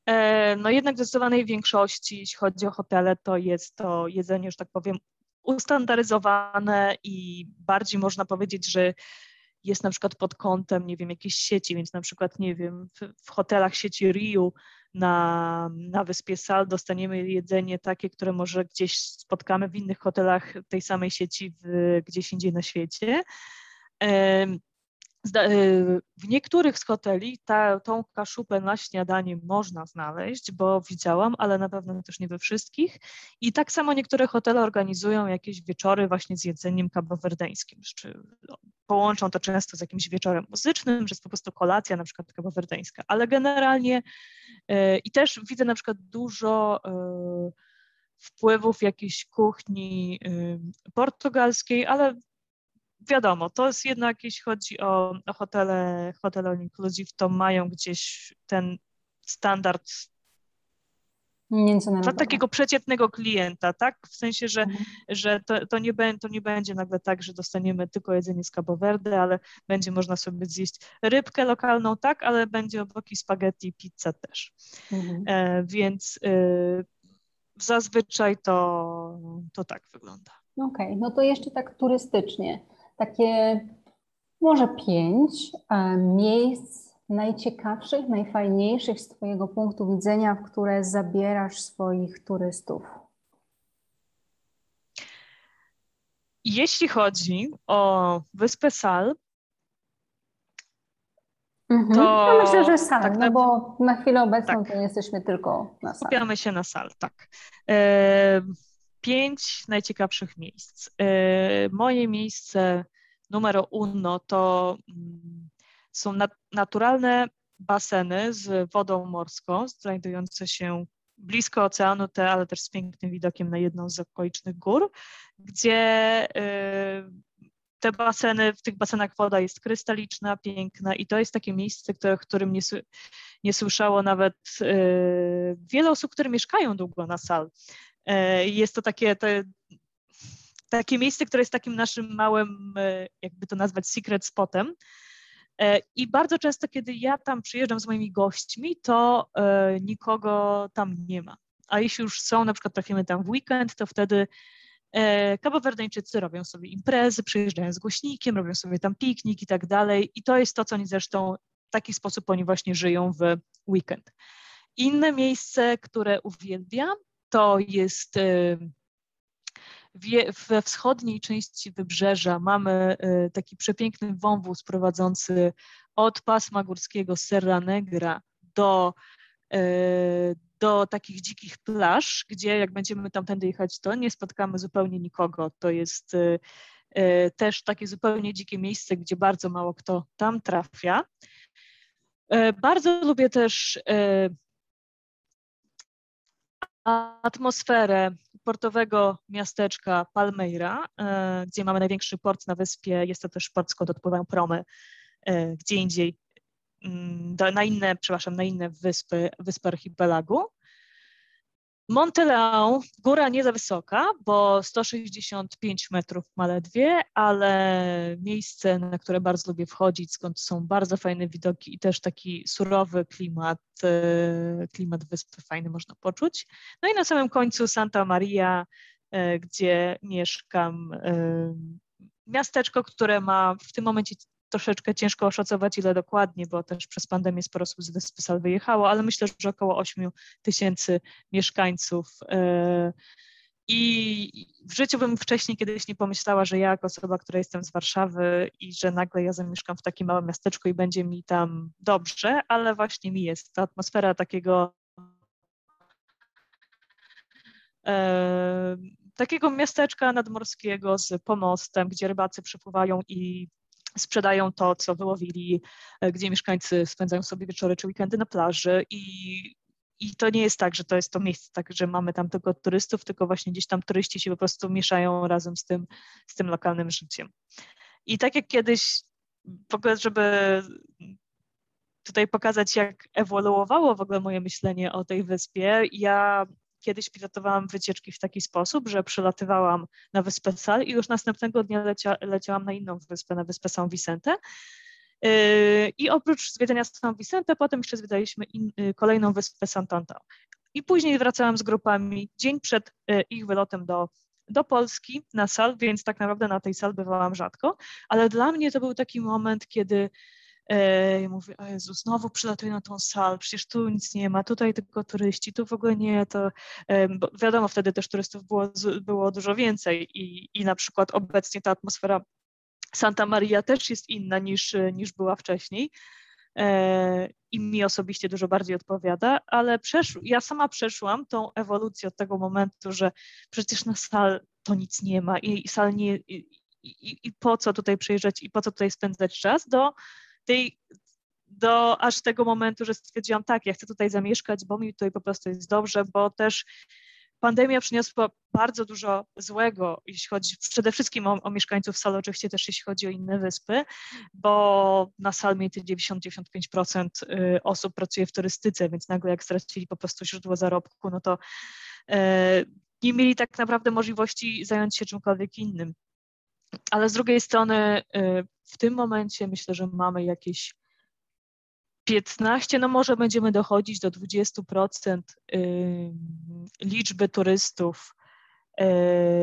E, no jednak w zdecydowanej większości, jeśli chodzi o hotele, to jest to jedzenie, że tak powiem, ustandaryzowane i bardziej można powiedzieć, że jest na przykład pod kątem, nie wiem, jakiejś sieci, więc na przykład, nie wiem, w, w hotelach sieci Riu na, na wyspie Sal dostaniemy jedzenie takie, które może gdzieś spotkamy w innych hotelach tej samej sieci w, gdzieś indziej na świecie. W niektórych z hoteli ta, tą kaszupę na śniadanie można znaleźć, bo widziałam, ale na pewno też nie we wszystkich. I tak samo niektóre hotele organizują jakieś wieczory właśnie z jedzeniem kabowerdeńskim, czy połączą to często z jakimś wieczorem muzycznym, że jest po prostu kolacja na przykład kabowerdeńska. Ale generalnie yy, i też widzę na przykład dużo yy, wpływów jakiejś kuchni yy, portugalskiej, ale wiadomo, to jest jednak, jeśli chodzi o, o hotele, hotele inclusive, to mają gdzieś ten standard dla takiego przeciętnego klienta, tak? W sensie, że, mhm. że to, to, nie be, to nie będzie nagle tak, że dostaniemy tylko jedzenie z Cabo Verde, ale będzie można sobie zjeść rybkę lokalną, tak, ale będzie obok i spaghetti, pizza też. Mhm. E, więc y, zazwyczaj to, to tak wygląda. Okej, okay, no to jeszcze tak turystycznie takie może pięć e, miejsc najciekawszych, najfajniejszych z Twojego punktu widzenia, w które zabierasz swoich turystów? Jeśli chodzi o Wyspę Sal, mhm. to... Ja myślę, że Sal, tak, no bo na chwilę obecną tak. to jesteśmy tylko na Sal. Skupiamy się na Sal, tak. E, pięć najciekawszych miejsc. E, moje miejsce numer uno to mm, są naturalne baseny z wodą morską, znajdujące się blisko oceanu, te, ale też z pięknym widokiem na jedną z okolicznych gór, gdzie y, te baseny, w tych basenach woda jest krystaliczna, piękna i to jest takie miejsce, które, którym nie, nie słyszało nawet y, wiele osób, które mieszkają długo na sal. Y, jest to takie, te, takie miejsce, które jest takim naszym małym, e, jakby to nazwać, secret spotem. E, I bardzo często, kiedy ja tam przyjeżdżam z moimi gośćmi, to e, nikogo tam nie ma. A jeśli już są, na przykład trafimy tam w weekend, to wtedy Kabowerdeńczycy robią sobie imprezy, przyjeżdżają z głośnikiem, robią sobie tam piknik i tak dalej. I to jest to, co oni zresztą w taki sposób oni właśnie żyją w weekend. Inne miejsce, które uwielbiam, to jest we wschodniej części wybrzeża mamy y, taki przepiękny wąwóz prowadzący od pasma górskiego Serra Negra do, y, do takich dzikich plaż, gdzie jak będziemy tamtędy jechać, to nie spotkamy zupełnie nikogo. To jest y, też takie zupełnie dzikie miejsce, gdzie bardzo mało kto tam trafia. Bardzo lubię też atmosferę portowego miasteczka Palmeira, e, gdzie mamy największy port na wyspie. Jest to też port, skąd odpływają promy e, gdzie indziej mm, na inne, przepraszam, na inne wyspy, wyspy archipelagu. Monte Leon, góra nie za wysoka, bo 165 metrów ma ledwie, ale miejsce, na które bardzo lubię wchodzić, skąd są bardzo fajne widoki i też taki surowy klimat, e, klimat wyspy fajny można poczuć. No i na samym końcu Santa Maria, e, gdzie mieszkam, e, miasteczko, które ma w tym momencie troszeczkę ciężko oszacować, ile dokładnie, bo też przez pandemię sporo osób z wyspy Sal wyjechało, ale myślę, że około 8 tysięcy mieszkańców. E, I w życiu bym wcześniej kiedyś nie pomyślała, że ja, jako osoba, która jestem z Warszawy i że nagle ja zamieszkam w takim małym miasteczku i będzie mi tam dobrze, ale właśnie mi jest. Ta atmosfera takiego e, takiego miasteczka nadmorskiego z pomostem, gdzie rybacy przypływają i sprzedają to, co wyłowili, e, gdzie mieszkańcy spędzają sobie wieczory czy weekendy na plaży i i to nie jest tak, że to jest to miejsce, tak, że mamy tam tylko turystów, tylko właśnie gdzieś tam turyści się po prostu mieszają razem z tym, z tym lokalnym życiem. I tak jak kiedyś, w ogóle, żeby tutaj pokazać, jak ewoluowało w ogóle moje myślenie o tej wyspie, ja kiedyś pilotowałam wycieczki w taki sposób, że przylatywałam na wyspę Sal i już następnego dnia lecia, leciałam na inną wyspę, na wyspę São Vicente. Yy, I oprócz zwiedzania São Vicente, potem jeszcze zwiedzaliśmy in, yy, kolejną wyspę Santantal. I później wracałam z grupami dzień przed yy, ich wylotem do, do Polski na sal, więc tak naprawdę na tej sal bywałam rzadko, ale dla mnie to był taki moment, kiedy ja mówię, o Jezu, znowu przylatuję na tą salę, przecież tu nic nie ma, tutaj tylko turyści, tu w ogóle nie, to bo wiadomo, wtedy też turystów było, było dużo więcej i, i na przykład obecnie ta atmosfera Santa Maria też jest inna niż, niż była wcześniej i mi osobiście dużo bardziej odpowiada, ale przesz, ja sama przeszłam tą ewolucję od tego momentu, że przecież na sal to nic nie ma i, i sal nie, i, i, i po co tutaj przyjeżdżać i po co tutaj spędzać czas, do tej do aż tego momentu, że stwierdziłam, tak, ja chcę tutaj zamieszkać, bo mi tutaj po prostu jest dobrze, bo też pandemia przyniosła bardzo dużo złego, jeśli chodzi przede wszystkim o, o mieszkańców Sal, oczywiście też jeśli chodzi o inne wyspy, bo na Salmie 90-95% y, osób pracuje w turystyce, więc nagle jak stracili po prostu źródło zarobku, no to e, nie mieli tak naprawdę możliwości zająć się czymkolwiek innym. Ale z drugiej strony y, w tym momencie myślę, że mamy jakieś 15, no może będziemy dochodzić do 20% liczby turystów y,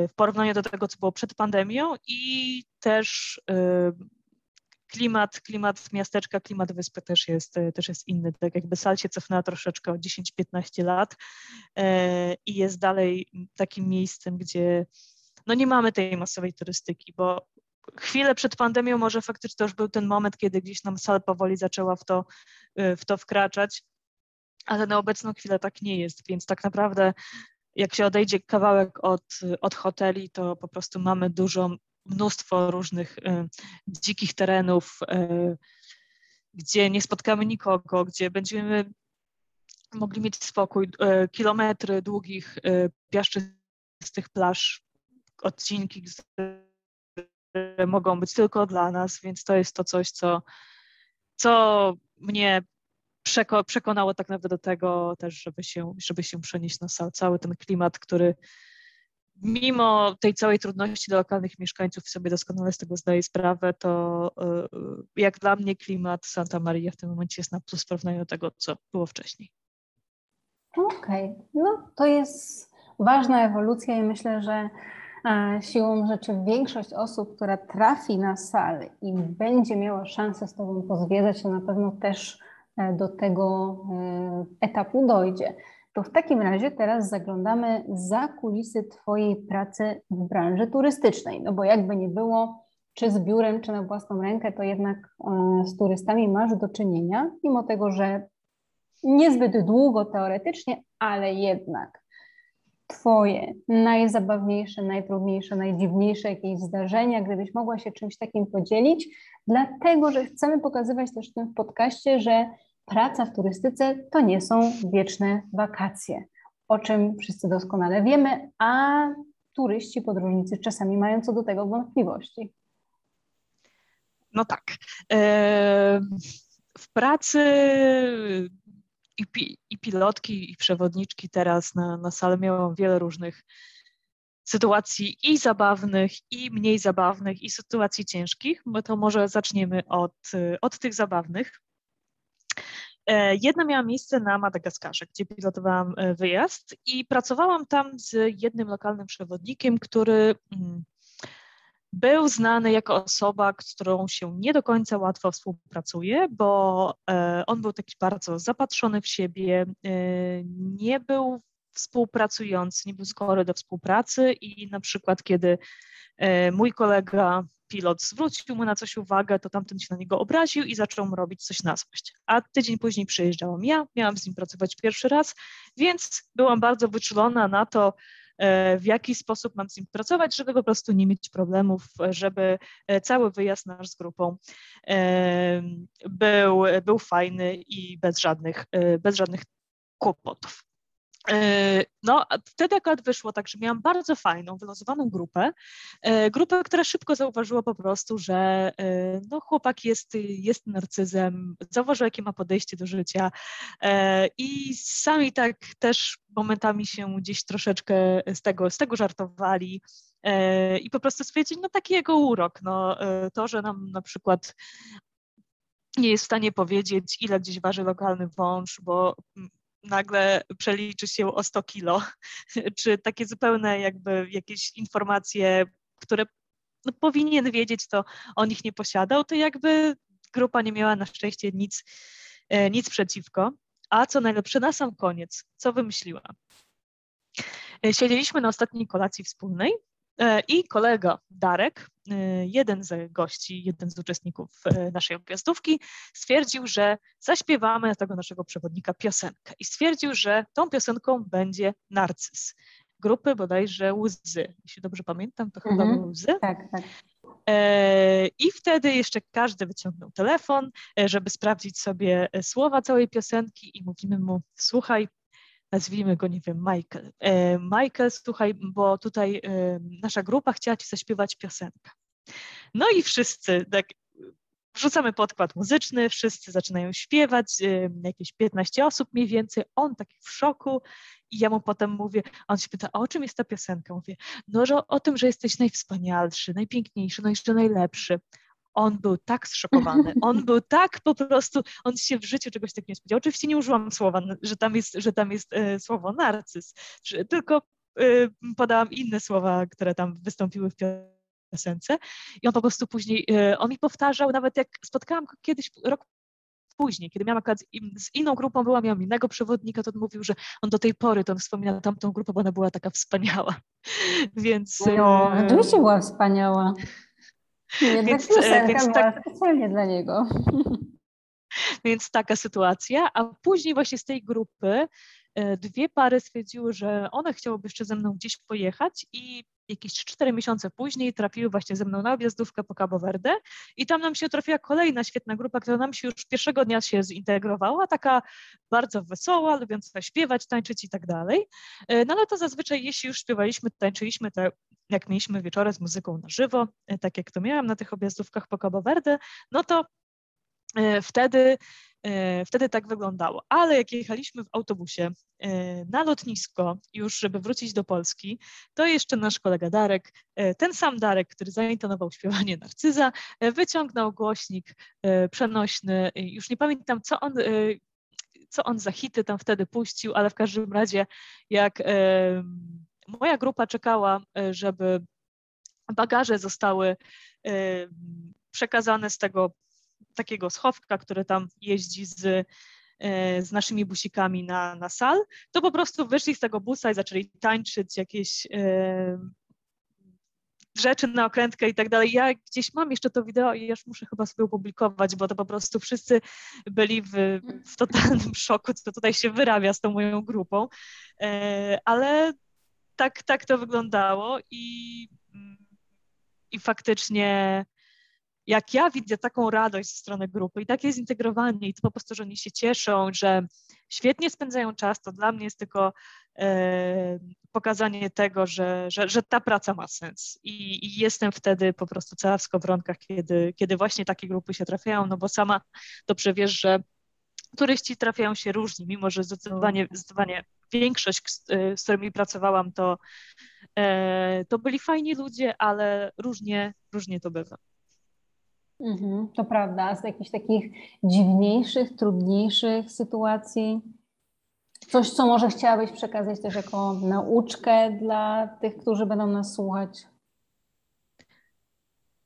w porównaniu do tego, co było przed pandemią i też klimat, klimat miasteczka, klimat wyspy też jest, też jest inny. Tak jakby Sal się cofnęła troszeczkę o 10-15 lat y, i jest dalej takim miejscem, gdzie no nie mamy tej masowej turystyki, bo chwilę przed pandemią może faktycznie to już był ten moment, kiedy gdzieś nam sal powoli zaczęła w to, y, w to wkraczać, ale na obecną chwilę tak nie jest, więc tak naprawdę jak się odejdzie kawałek od, od hoteli, to po prostu mamy dużo, mnóstwo różnych y, dzikich terenów, y, gdzie nie spotkamy nikogo, gdzie będziemy mogli mieć spokój, y, kilometry długich, y, piaszczystych plaż, odcinki, które mogą być tylko dla nas, więc to jest to coś, co, co mnie przeko przekonało tak naprawdę do tego też, żeby się, żeby się przenieść na cały ten klimat, który mimo tej całej trudności dla lokalnych mieszkańców sobie doskonale z tego zdaję sprawę, to y, jak dla mnie klimat Santa Maria w tym momencie jest na plus w porównaniu do tego, co było wcześniej. Okej, okay. no to jest ważna ewolucja i myślę, że Siłą rzeczy większość osób, która trafi na salę i będzie miała szansę z Tobą pozwiedzać, to na pewno też e, do tego e, etapu dojdzie. To w takim razie teraz zaglądamy za kulisy Twojej pracy w branży turystycznej, no bo jakby nie było, czy z biurem, czy na własną rękę, to jednak e, z turystami masz do czynienia, mimo tego, że niezbyt długo teoretycznie, ale jednak Twoje najzabawniejsze, najtrudniejsze, najdziwniejsze jakieś zdarzenia, gdybyś mogła się czymś takim podzielić, dlatego że chcemy pokazywać też w tym podcaście, że praca w turystyce to nie są wieczne wakacje, o czym wszyscy doskonale wiemy, a turyści, podróżnicy czasami mają co do tego wątpliwości. No tak. W pracy i, pi, i pilotki, i przewodniczki teraz na, na salę miałam wiele różnych sytuacji i zabawnych, i mniej zabawnych, i sytuacji ciężkich, to może zaczniemy od, od tych zabawnych. E, jedna miała miejsce na Madagaskarze, gdzie pilotowałam e, wyjazd i pracowałam tam z jednym lokalnym przewodnikiem, który mm, był znany jako osoba, z którą się nie do końca łatwo współpracuje, bo e, on był taki bardzo zapatrzony w siebie, e, nie był współpracujący, nie był skory do współpracy i na przykład kiedy e, mój kolega pilot zwrócił mu na coś uwagę, to tamten się na niego obraził i zaczął mu robić coś na złość. A tydzień później przyjeżdżałam ja, miałam z nim pracować pierwszy raz, więc byłam bardzo wyczulona na to, w jaki sposób mam z nim pracować, żeby po prostu nie mieć problemów, żeby e, cały wyjazd nasz z grupą e, był, był fajny i bez żadnych, bez żadnych kłopotów. E, no, wtedy akurat wyszło tak, że miałam bardzo fajną, wylosowaną grupę. E, grupę, która szybko zauważyła po prostu, że e, no, chłopak jest, jest narcyzem, zauważył, jakie ma podejście do życia i sami tak też momentami się gdzieś troszeczkę z tego, z tego żartowali i po prostu stwierdzili, no taki jego urok, no to, że nam na przykład nie jest w stanie powiedzieć, ile gdzieś waży lokalny wąż, bo nagle przeliczy się o 100 kilo, czy takie zupełne jakby jakieś informacje, które no, powinien wiedzieć, to on ich nie posiadał, to jakby grupa nie miała na szczęście nic, e, nic przeciwko. A co najlepsze, na sam koniec, co wymyśliła? E, siedzieliśmy na ostatniej kolacji wspólnej I kolega Darek, jeden z gości, jeden z uczestników naszej objazdówki, stwierdził, że zaśpiewamy tego naszego przewodnika piosenkę. I stwierdził, że tą piosenką będzie narcyz grupy bodajże Łzy. Jeśli dobrze pamiętam, to chyba mhm. były Łzy. Tak, tak. E, I wtedy jeszcze każdy wyciągnął telefon, e, żeby sprawdzić sobie e, słowa całej piosenki i mówimy mu, słuchaj, nazwijmy go, nie wiem, Michael. Michael, słuchaj, bo tutaj nasza grupa chciała ci zaśpiewać piosenkę. No i wszyscy tak wrzucamy podkład muzyczny, wszyscy zaczynają śpiewać, jakieś 15 osób mniej więcej, on taki w szoku i ja mu potem mówię, on się pyta, o czym jest ta piosenka? Mówię, no, że o, tym, że jesteś najwspanialszy, najpiękniejszy, no jeszcze najlepszy. On był tak zszokowany, on był tak po prostu, on się w życiu czegoś takiego nie spodziewał. Oczywiście nie użyłam słowa, że tam jest, że tam jest e, słowo narcyz, tylko e, podałam inne słowa, które tam wystąpiły w piosence i on po prostu później, e, on mi powtarzał, nawet jak spotkałam go kiedyś, rok później, kiedy miałam akurat z inną grupą, była, miałam innego przewodnika, to on mówił, że on do tej pory to on wspomina tamtą grupę, bo ona była taka wspaniała. Więc. No, oczywiście była wspaniała. Jednak więc, piosenka więc tak, specjalnie dla niego. Więc taka sytuacja, a później właśnie z tej grupy e, dwie pary stwierdziły, że one chciałyby jeszcze ze mną gdzieś pojechać i jakieś 4 miesiące później trafiły właśnie ze mną na objazdówkę po Cabo Verde i tam nam się trafiła kolejna świetna grupa, która nam się już pierwszego dnia się zintegrowała, taka bardzo wesoła, lubiąca śpiewać, tańczyć i tak dalej. E, no ale to zazwyczaj, jeśli już śpiewaliśmy, tańczyliśmy, to jak mieliśmy wieczory z muzyką na żywo, e, tak jak to miałam na tych objazdówkach po Cabo Verde, no to wtedy E, wtedy tak wyglądało. Ale jak jechaliśmy w autobusie e, na lotnisko, już żeby wrócić do Polski, to jeszcze nasz kolega Darek, e, ten sam Darek, który zaintonował śpiewanie Narcyza, wyciągnął głośnik przenośny. Już nie pamiętam, co on, co on za hity tam wtedy puścił, ale w każdym razie, jak moja grupa czekała, żeby bagaże zostały przekazane z tego takiego schowka, który tam jeździ z, e, z naszymi busikami na, na sal, to po prostu wyszli z tego busa i zaczęli tańczyć jakieś e, rzeczy na okrętkę i tak dalej. Ja gdzieś mam jeszcze to wideo i już muszę chyba sobie opublikować, bo to po prostu wszyscy byli w, w totalnym szoku, co tutaj się wyrabia z tą moją grupą, e, ale tak, tak to wyglądało i, i faktycznie jak ja widzę taką radość ze strony grupy i takie zintegrowanie i to po prostu, że oni się cieszą, że świetnie spędzają czas, to dla mnie jest tylko e, pokazanie tego, że, że, że, ta praca ma sens I, i, jestem wtedy po prostu cała w skowronkach, kiedy, kiedy właśnie takie grupy się trafiają, no bo sama dobrze wiesz, że turyści trafiają się różni, mimo że zdecydowanie, zdecydowanie większość, z, z którymi pracowałam, to, e, to byli fajni ludzie, ale różnie, różnie to bywa. Mhm, to prawda. Z jakichś takich dziwniejszych, trudniejszych sytuacji? Coś, co może chciałabyś przekazać też jako nauczkę dla tych, którzy będą nas słuchać?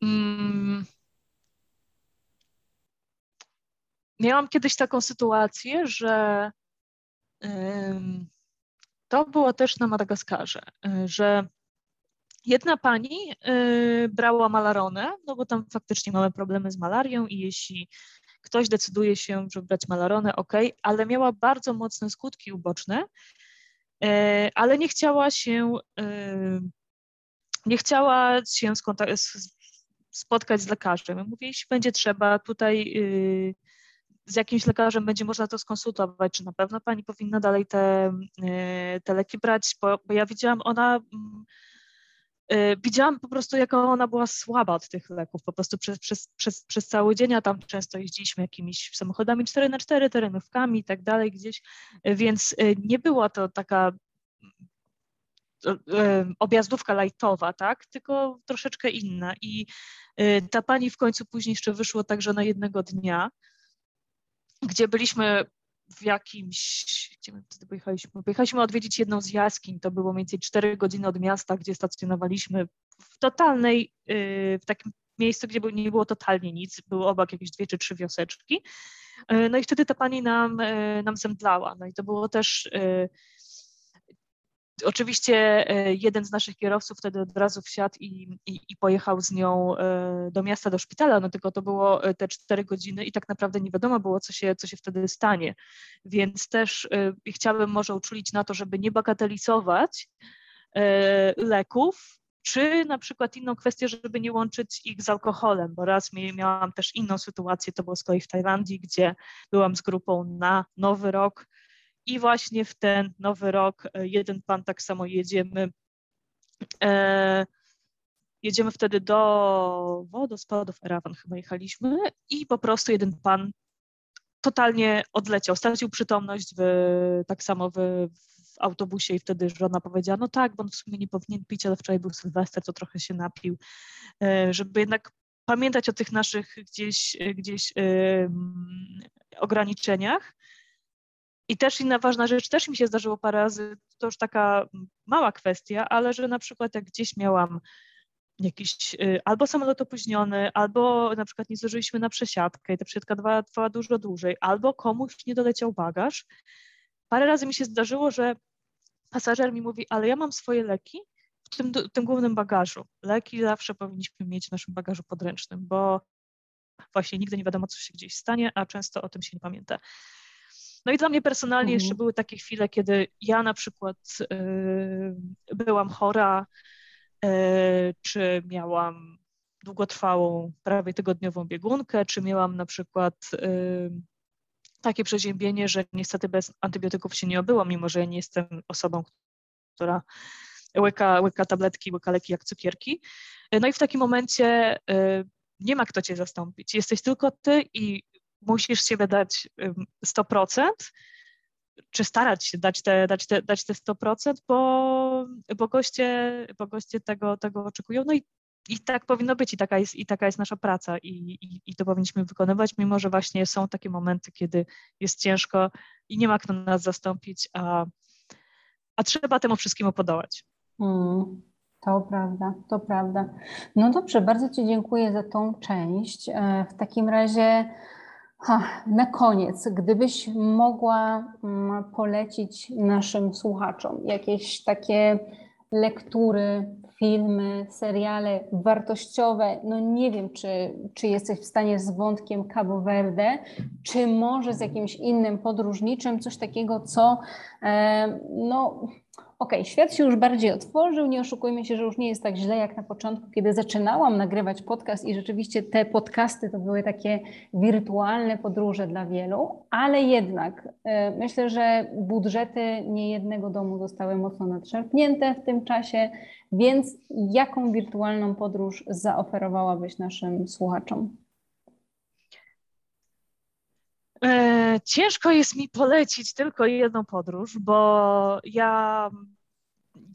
Mm. Miałam kiedyś taką sytuację, że to było też na Madagaskarze, że Jedna pani y, brała malaronę, no bo tam faktycznie mamy problemy z malarią i jeśli ktoś decyduje się, żeby brać malaronę, ok, ale miała bardzo mocne skutki uboczne, y, ale nie chciała się, y, nie chciała się spotkać z lekarzem. Mówię, jeśli będzie trzeba tutaj z jakimś lekarzem będzie można to skonsultować, czy na pewno pani powinna dalej te, te leki brać, bo, bo ja widziałam, ona mm, widziałam po prostu, jaka ona była słaba od tych leków, po prostu przez, przez, przez, przez cały dzień, a tam często jeździliśmy jakimiś samochodami 4 na 4 terenówkami i tak dalej gdzieś, y, więc y, nie była to taka objazdówka lightowa, tak, tylko troszeczkę inna. I ta pani w końcu później jeszcze wyszło także na jednego dnia, gdzie byliśmy w jakimś, gdzie my wtedy pojechaliśmy? Pojechaliśmy odwiedzić jedną z jaskiń, to było mniej więcej 4 godziny od miasta, gdzie stacjonowaliśmy w totalnej, y, w takim miejscu, gdzie nie było totalnie nic, były obok jakieś dwie czy trzy wioseczki. Y, no i wtedy ta pani nam, y, nam zemdlała. No i to było też Oczywiście e, jeden z naszych kierowców wtedy od razu wsiadł i, i, i, pojechał z nią e, do miasta, do szpitala, no tylko to było te cztery godziny i tak naprawdę nie wiadomo było, co się, co się wtedy stanie. Więc też chciałabym może uczulić na to, żeby nie bagatelizować leków, czy na przykład inną kwestię, żeby nie łączyć ich z alkoholem, bo raz miałam też inną sytuację, to było z kolei w Tajlandii, gdzie byłam z grupą na Nowy Rok i właśnie w ten Nowy Rok e, jeden pan tak samo jedziemy, e, jedziemy wtedy do wodospadów Erawan chyba jechaliśmy i po prostu jeden pan totalnie odleciał, stracił przytomność w, tak samo w, w autobusie i wtedy żona powiedziała, no tak, bo on w sumie nie powinien pić, ale wczoraj był Sylwester, to trochę się napił, e, żeby jednak pamiętać o tych naszych gdzieś, gdzieś ograniczeniach. I też inna ważna rzecz, też mi się zdarzyło parę razy, to już taka mała kwestia, ale że na przykład jak gdzieś miałam jakiś y, albo samolot opóźniony, albo na przykład nie zdążyliśmy na przesiadkę i ta przesiadka trwała, dużo dłużej, albo komuś nie doleciał bagaż. Parę razy mi się zdarzyło, że pasażer mi mówi, ale ja mam swoje leki w tym, tym głównym bagażu. Leki zawsze powinniśmy mieć w naszym bagażu podręcznym, bo właśnie nigdy nie wiadomo, co się gdzieś stanie, a często o tym się nie pamięta. No i dla mnie personalnie mhm. jeszcze były takie chwile, kiedy ja na przykład y, byłam chora, y, czy miałam długotrwałą, prawie tygodniową biegunkę, czy miałam na przykład y, takie przeziębienie, że niestety bez antybiotyków się nie obyło, mimo że ja nie jestem osobą, która łyka, łyka tabletki, łyka leki jak cukierki. No i w takim momencie nie ma kto cię zastąpić. Jesteś tylko ty i musisz siebie dać 100%, czy starać się dać te, dać te, dać te 100%, bo, bo, goście, bo goście tego, tego oczekują. No i, i tak powinno być i taka jest, i taka jest nasza praca i, i, i to powinniśmy wykonywać, mimo że właśnie są takie momenty, kiedy jest ciężko i nie ma kto nas zastąpić, a, a trzeba temu wszystkiemu podołać. Mm. To prawda, to prawda. No dobrze, bardzo Ci dziękuję za tą część. E, w takim razie Ha, na koniec, gdybyś mogła mm, polecić naszym słuchaczom jakieś takie lektury, filmy, seriale wartościowe, no nie wiem, czy, czy jesteś w stanie z wątkiem Cabo Verde, czy może z jakimś innym podróżniczym, coś takiego, co e, no Okej, okay, świat się już bardziej otworzył, nie oszukujmy się, że już nie jest tak źle jak na początku, kiedy zaczynałam nagrywać podcast i rzeczywiście te podcasty to były takie wirtualne podróże dla wielu, ale jednak y, myślę, że budżety niejednego domu zostały mocno nadszarpnięte w tym czasie, więc jaką wirtualną podróż zaoferowałabyś naszym słuchaczom? E, ciężko jest mi polecić tylko jedną podróż, bo ja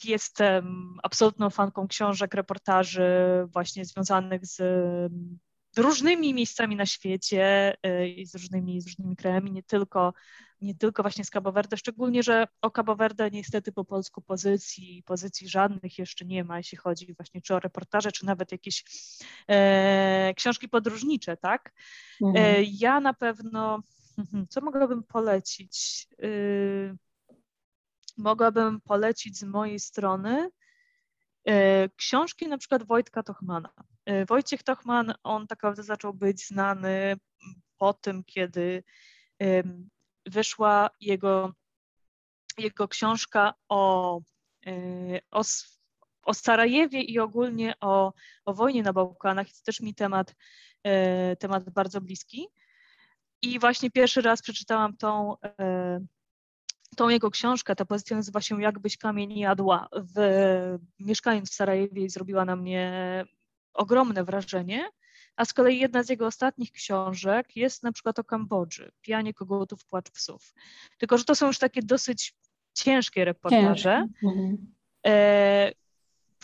jestem absolutną fanką książek, reportaży właśnie związanych z różnymi miejscami na świecie e, i z różnymi, z różnymi krajami, nie tylko, nie tylko właśnie z Cabo Verde, szczególnie, że o Cabo Verde niestety po polsku pozycji, pozycji żadnych jeszcze nie ma, jeśli chodzi właśnie czy o reportaże, czy nawet jakieś e, książki podróżnicze, tak? E, mhm. ja na pewno. Co mogłabym polecić? Y, mogłabym polecić z mojej strony y, książki na przykład Wojtka Tochmana. Y, Wojciech Tochman, on tak naprawdę zaczął być znany po tym, kiedy wyszła jego, jego książka o, o, o Sarajewie i ogólnie o, o wojnie na Bałkanach. Jest też mi temat, temat bardzo bliski. I właśnie pierwszy raz przeczytałam tą, e, tą jego książkę. Ta pozycja nazywa się Jakbyś kamień jadła. W, mieszkając w Sarajewie zrobiła na mnie ogromne wrażenie. A z kolei jedna z jego ostatnich książek jest na przykład o Kambodży, Pijanie kogutów, płacz psów. Tylko, że to są już takie dosyć ciężkie reportaże, mhm. e,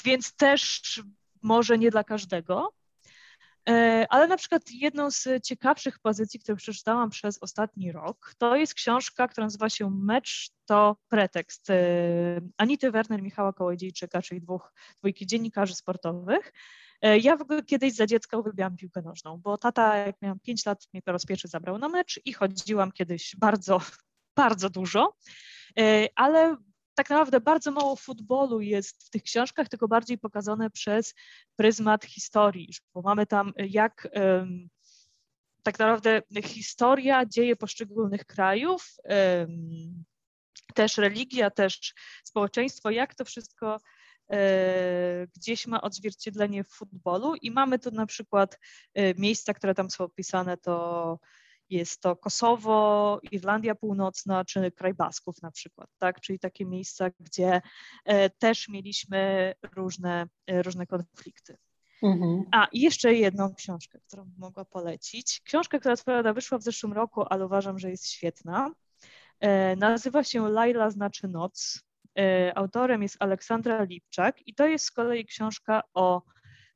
więc też może nie dla każdego. E, ale na przykład jedną z ciekawszych pozycji, którą przeczytałam przez ostatni rok, to jest książka, która nazywa się Mecz to pretekst e, Anity Werner, Michała Kołodziejczyka, czyli dwóch, dwójki dziennikarzy sportowych. E, ja w ogóle kiedyś za dziecka uwielbiałam piłkę nożną, bo tata, jak miałam 5 lat, mnie po raz pierwszy zabrał na mecz i chodziłam kiedyś bardzo, bardzo dużo, ale tak naprawdę bardzo mało futbolu jest w tych książkach, tylko bardziej pokazane przez pryzmat historii, bo mamy tam jak tak naprawdę historia, dzieje poszczególnych krajów, też religia, też społeczeństwo, jak to wszystko e, gdzieś ma odzwierciedlenie w futbolu. I mamy tu na przykład e, miejsca, które tam są opisane, to jest to Kosowo, Irlandia Północna czy kraj Basków na przykład, tak? czyli takie miejsca, gdzie e, też mieliśmy różne, różne konflikty. Mhm. A i jeszcze jedną książkę, którą mogła polecić. Książka, która twoja wyszła w zeszłym roku, ale uważam, że jest świetna. E, nazywa się Laila znaczy noc. E, autorem jest Aleksandra Lipczak i to jest z kolei książka o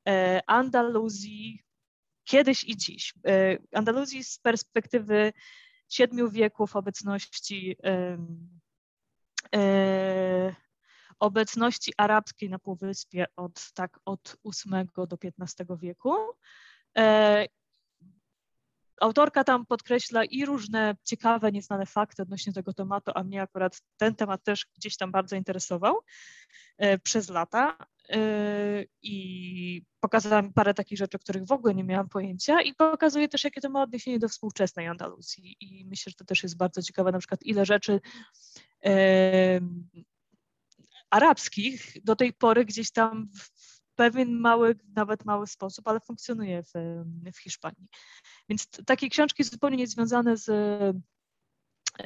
e, Andaluzji kiedyś i dziś. Andaluzji z perspektywy siedmiu wieków obecności obecności arabskiej na Półwyspie od, tak, od VIII do XV wieku Autorka tam podkreśla i różne ciekawe, nieznane fakty odnośnie tego tematu, a mnie akurat ten temat też gdzieś tam bardzo interesował e, przez lata e, i pokazała mi parę takich rzeczy, o których w ogóle nie miałam pojęcia i pokazuje też, jakie to ma odniesienie do współczesnej Andaluzji. I myślę, że to też jest bardzo ciekawe, na przykład ile rzeczy e, arabskich do tej pory gdzieś tam w pewien mały, nawet mały sposób, ale funkcjonuje w, w Hiszpanii. Więc takie książki zupełnie niezwiązane z,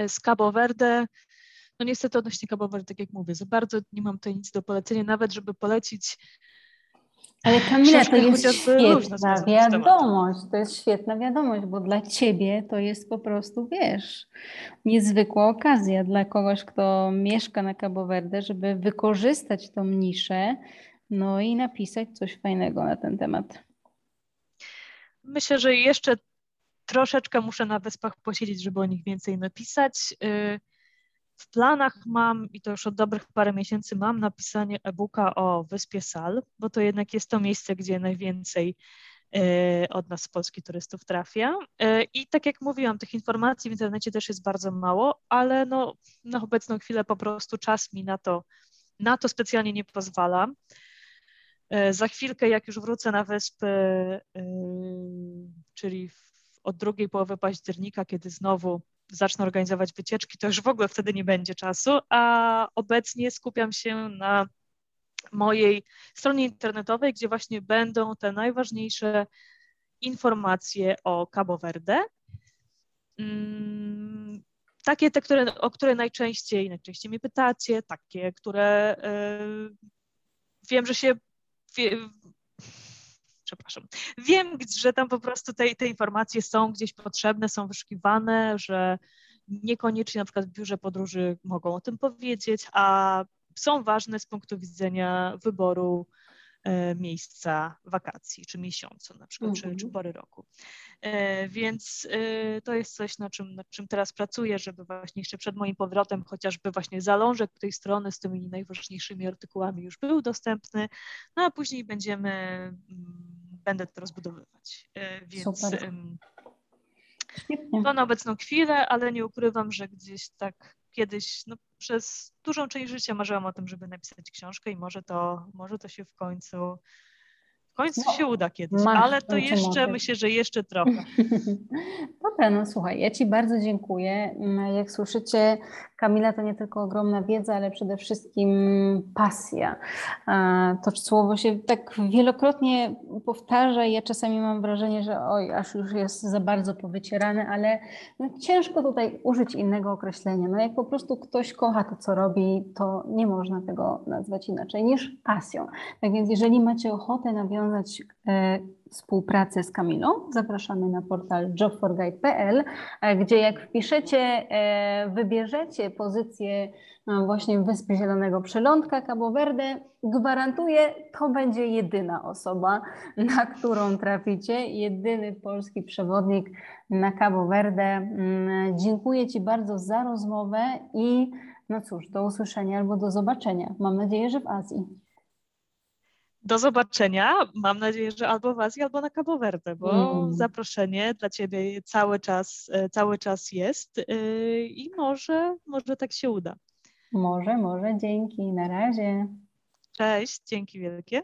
z Cabo Verde, no niestety odnośnie Cabo Verde, tak jak mówię, za bardzo nie mam tutaj nic do polecenia, nawet żeby polecić ale Kamila, to jest świetna wiadomość, to jest świetna wiadomość, bo dla Ciebie to jest po prostu, wiesz, niezwykła okazja dla kogoś, kto mieszka na Cabo Verde, żeby wykorzystać tą niszę no i napisać coś fajnego na ten temat. Myślę, że jeszcze troszeczkę muszę na wyspach posiedzieć, żeby o nich więcej napisać. Y, w planach mam, i to już od dobrych parę miesięcy mam, napisanie e-booka o wyspie Sal, bo to jednak jest to miejsce, gdzie najwięcej y, od nas polskich turystów trafia. Y, I tak jak mówiłam, tych informacji w internecie też jest bardzo mało, ale no, na obecną chwilę po prostu czas mi na to, na to specjalnie nie pozwala. E, za chwilkę, jak już wrócę na wyspy, e, czyli od drugiej połowy października, kiedy znowu zacznę organizować wycieczki, to już w ogóle wtedy nie będzie czasu, a obecnie skupiam się na mojej stronie internetowej, gdzie właśnie będą te najważniejsze informacje o Cabo Verde. Mm, takie te, które, o które najczęściej, najczęściej mnie pytacie, takie, które y, wiem, że się przepraszam, wiem, że tam po prostu te, te informacje są gdzieś potrzebne, są wyszukiwane, że niekoniecznie na przykład w biurze podróży mogą o tym powiedzieć, a są ważne z punktu widzenia wyboru miejsca wakacji, czy miesiącu na przykład, czy, czy mhm. pory roku. E, więc e, to jest coś, na czym, nad czym teraz pracuję, żeby właśnie jeszcze przed moim powrotem chociażby właśnie zalążek tej strony z tymi najważniejszymi artykułami już był dostępny, no a później będziemy, mm, będę to rozbudowywać. Więc Super. to na obecną chwilę, ale nie ukrywam, że gdzieś tak kiedyś, no, przez dużą część życia marzyłam o tym, żeby napisać książkę i może to, może to się w końcu w końcu no, się uda kiedyś, ale to jeszcze myślę, że jeszcze trochę. Dobra, no słuchaj, ja Ci bardzo dziękuję. Mm, jak słyszycie, Kamila to nie tylko ogromna wiedza, ale przede wszystkim pasja. To słowo się tak wielokrotnie powtarza i ja czasami mam wrażenie, że oj, aż już jest za bardzo powycierane, ale no ciężko tutaj użyć innego określenia. No jak po prostu ktoś kocha to, co robi, to nie można tego nazwać inaczej niż pasją. Tak więc jeżeli macie ochotę nawiązać współpracę z Kamilą, zapraszamy na portal jobforguide.pl, e, gdzie jak wpiszecie, e, wybierzecie pozycję e, właśnie Wyspy Zielonego Przylądka Cabo Verde, gwarantuję, to będzie jedyna osoba, na którą traficie, jedyny polski przewodnik na Cabo Verde. Mm, dziękuję Ci bardzo za rozmowę i no cóż, do usłyszenia albo do zobaczenia. Mam nadzieję, że w Azji do zobaczenia. Mam nadzieję, że albo w Azji, albo na Cabo Verde, bo mm. zaproszenie dla Ciebie cały czas, e, cały czas jest e, i może, może tak się uda. Może, może. Dzięki. Na razie. Cześć, dzięki wielkie.